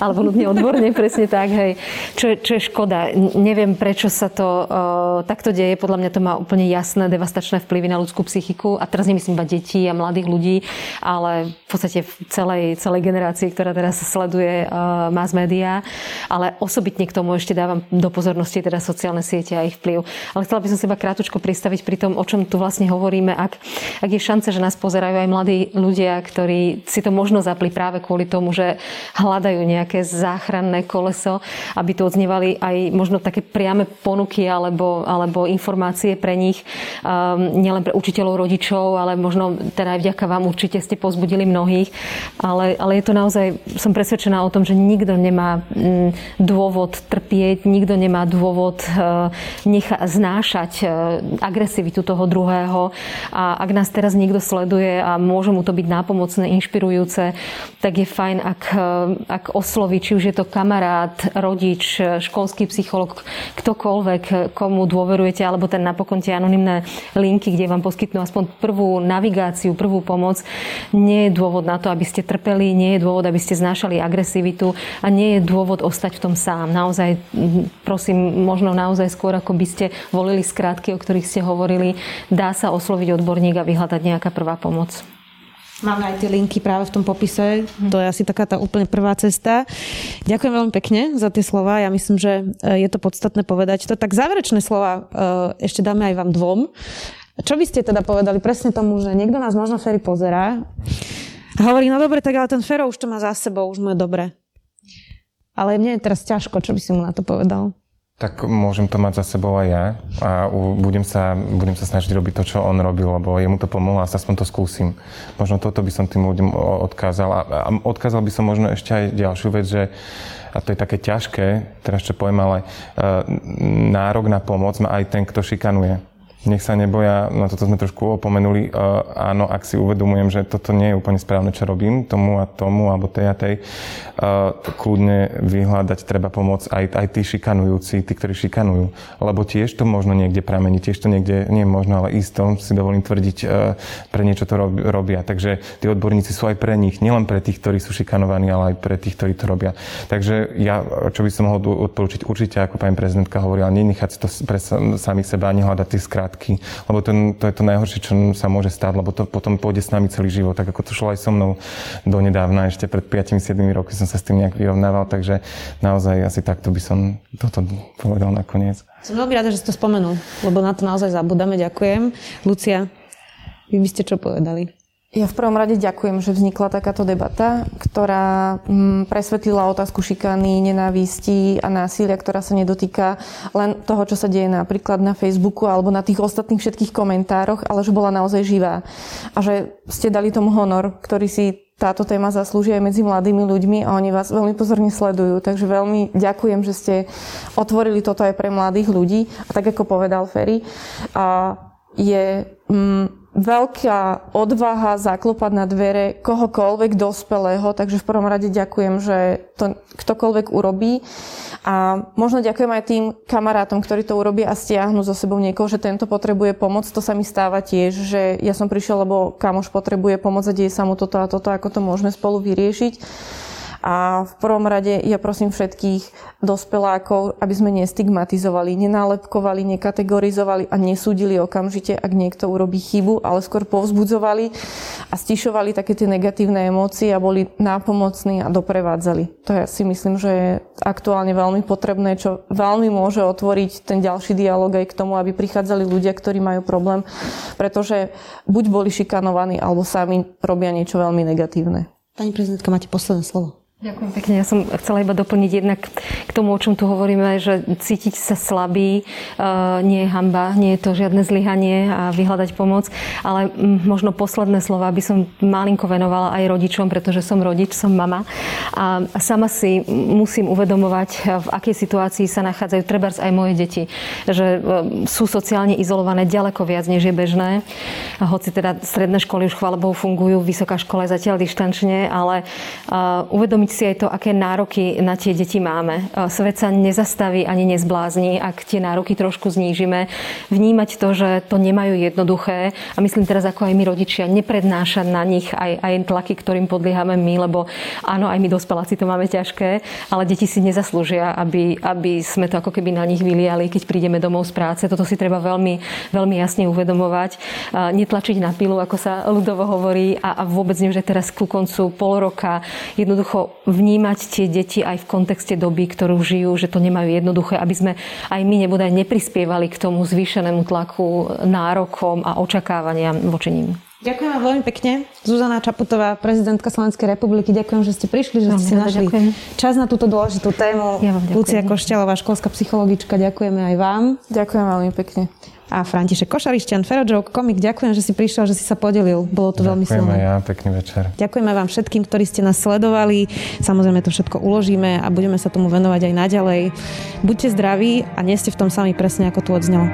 Speaker 3: Alebo nudne odborne, presne tak. Hej. Čo, je, čo je škoda. Neviem, pre prečo sa to uh, takto deje. Podľa mňa to má úplne jasné devastačné vplyvy na ľudskú psychiku. A teraz nemyslím iba detí a mladých ľudí, ale v podstate v celej, celej generácii, ktorá teraz sleduje uh, mass media. Ale osobitne k tomu ešte dávam do pozornosti teda sociálne siete a ich vplyv. Ale chcela by som si iba krátko pristaviť pri tom, o čom tu vlastne hovoríme. Ak, ak je šance, že nás pozerajú aj mladí ľudia, ktorí si to možno zapli práve kvôli tomu, že hľadajú nejaké záchranné koleso, aby tu odznievali aj možno také priame ponuky alebo, alebo informácie pre nich, um, nielen pre učiteľov, rodičov, ale možno teda aj vďaka vám určite ste pozbudili mnohých. Ale, ale je to naozaj, som presvedčená o tom, že nikto nemá mm, dôvod trpieť, nikto nemá dôvod uh, necha, znášať uh, agresivitu toho druhého. A ak nás teraz niekto sleduje a môže mu to byť nápomocné, inšpirujúce, tak je fajn, ak, uh, ak osloví, či už je to kamarát, rodič, školský psycholog, ktokoľvek, komu dôverujete, alebo ten napokon tie anonimné linky, kde vám poskytnú aspoň prvú navigáciu, prvú pomoc, nie je dôvod na to, aby ste trpeli, nie je dôvod, aby ste znášali agresivitu a nie je dôvod ostať v tom sám. Naozaj, prosím, možno naozaj skôr, ako by ste volili skrátky, o ktorých ste hovorili, dá sa osloviť odborník a vyhľadať nejaká prvá pomoc.
Speaker 2: Máme aj tie linky práve v tom popise. To je asi taká tá úplne prvá cesta. Ďakujem veľmi pekne za tie slova. Ja myslím, že e, je to podstatné povedať. To tak záverečné slova e, ešte dáme aj vám dvom. Čo by ste teda povedali presne tomu, že niekto nás možno Ferry pozerá a hovorí, no dobre, tak ale ten Fero už to má za sebou, už mu je dobre. Ale mne je teraz ťažko, čo by si mu na to povedal?
Speaker 4: Tak môžem to mať za sebou aj ja a budem sa, budem sa snažiť robiť to, čo on robil, lebo jemu to pomohlo a sa aspoň to skúsim. Možno toto by som tým ľuďom odkázal. A, a odkázal by som možno ešte aj ďalšiu vec, že a to je také ťažké, teraz čo poviem, ale uh, nárok na pomoc má aj ten, kto šikanuje nech sa neboja, no toto sme trošku opomenuli, uh, áno, ak si uvedomujem, že toto nie je úplne správne, čo robím, tomu a tomu, alebo tej a tej, uh, kľudne vyhľadať treba pomoc aj, aj tí šikanujúci, tí, ktorí šikanujú. Lebo tiež to možno niekde pramení, tiež to niekde, nie možno, ale isto si dovolím tvrdiť, uh, pre niečo to robia. Takže tí odborníci sú aj pre nich, nielen pre tých, ktorí sú šikanovaní, ale aj pre tých, ktorí to robia. Takže ja, čo by som mohol odporučiť, určite, ako pani prezidentka hovorila, nenechať to pre samých seba, nehľadať tie skrát krátky, lebo to, to je to najhoršie, čo sa môže stať, lebo to potom pôjde s nami celý život, tak ako to šlo aj so mnou donedávna, ešte pred 5-7 roky som sa s tým nejak vyrovnával, takže naozaj asi takto by som toto povedal nakoniec.
Speaker 2: Som veľmi rada, že ste to spomenul, lebo na to naozaj zabudáme. Ďakujem. Lucia, vy by ste čo povedali?
Speaker 5: Ja v prvom rade ďakujem, že vznikla takáto debata, ktorá mm, presvetlila otázku šikany, nenávisti a násilia, ktorá sa nedotýka len toho, čo sa deje napríklad na Facebooku alebo na tých ostatných všetkých komentároch, ale že bola naozaj živá. A že ste dali tomu honor, ktorý si táto téma zaslúži aj medzi mladými ľuďmi a oni vás veľmi pozorne sledujú. Takže veľmi ďakujem, že ste otvorili toto aj pre mladých ľudí. A tak ako povedal Ferry, a je... Mm, veľká odvaha zaklopať na dvere kohokoľvek dospelého, takže v prvom rade ďakujem, že to ktokoľvek urobí. A možno ďakujem aj tým kamarátom, ktorí to urobia a stiahnu so sebou niekoho, že tento potrebuje pomoc. To sa mi stáva tiež, že ja som prišiel, lebo kamoš potrebuje pomoc a deje sa mu toto a toto, ako to môžeme spolu vyriešiť. A v prvom rade ja prosím všetkých dospelákov, aby sme nestigmatizovali, nenálepkovali, nekategorizovali a nesúdili okamžite, ak niekto urobí chybu, ale skôr povzbudzovali a stišovali také tie negatívne emócie a boli nápomocní a doprevádzali. To ja si myslím, že je aktuálne veľmi potrebné, čo veľmi môže otvoriť ten ďalší dialog aj k tomu, aby prichádzali ľudia, ktorí majú problém, pretože buď boli šikanovaní, alebo sami robia niečo veľmi negatívne.
Speaker 2: Pani prezidentka, máte posledné slovo.
Speaker 3: Ďakujem pekne. Ja som chcela iba doplniť jednak k tomu, o čom tu hovoríme, že cítiť sa slabý uh, nie je hamba, nie je to žiadne zlyhanie a vyhľadať pomoc, ale m, možno posledné slova by som malinko venovala aj rodičom, pretože som rodič, som mama a sama si musím uvedomovať, v akej situácii sa nachádzajú trebárs aj moje deti, že uh, sú sociálne izolované ďaleko viac, než je bežné. Hoci teda stredné školy už chvála Bohu fungujú, vysoká škola je zatiaľ dištančne, ale uvedomiť uvedomiť si aj to, aké nároky na tie deti máme. E, svet sa nezastaví ani nezblázni, ak tie nároky trošku znížime. Vnímať to, že to nemajú jednoduché a myslím teraz ako aj my rodičia, neprednášať na nich aj, aj tlaky, ktorým podliehame my, lebo áno, aj my dospeláci to máme ťažké, ale deti si nezaslúžia, aby, aby sme to ako keby na nich vyliali, keď prídeme domov z práce. Toto si treba veľmi, veľmi jasne uvedomovať. E, netlačiť na pilu, ako sa ľudovo hovorí a, a vôbec nie, že teraz ku koncu pol roka jednoducho vnímať tie deti aj v kontexte doby, ktorú žijú, že to nemajú jednoduché, aby sme aj my nebodaj neprispievali k tomu zvýšenému tlaku, nárokom a očakávaniam voči ním.
Speaker 2: Ďakujem vám veľmi pekne. Zuzana Čaputová, prezidentka Slovenskej republiky. Ďakujem, že ste prišli, že ste si našli ďakujem. čas na túto dôležitú tému. Ja Lucia Košťalová, školská psychologička, ďakujeme aj vám.
Speaker 5: Ďakujem veľmi pekne
Speaker 2: a František Košarišťan, Ferojoke, komik. Ďakujem, že si prišiel, že si sa podelil. Bolo to veľmi silné.
Speaker 4: ja, pekný večer.
Speaker 2: Ďakujeme vám všetkým, ktorí ste nás sledovali. Samozrejme to všetko uložíme a budeme sa tomu venovať aj naďalej. Buďte zdraví a nie ste v tom sami presne, ako tu odznelo.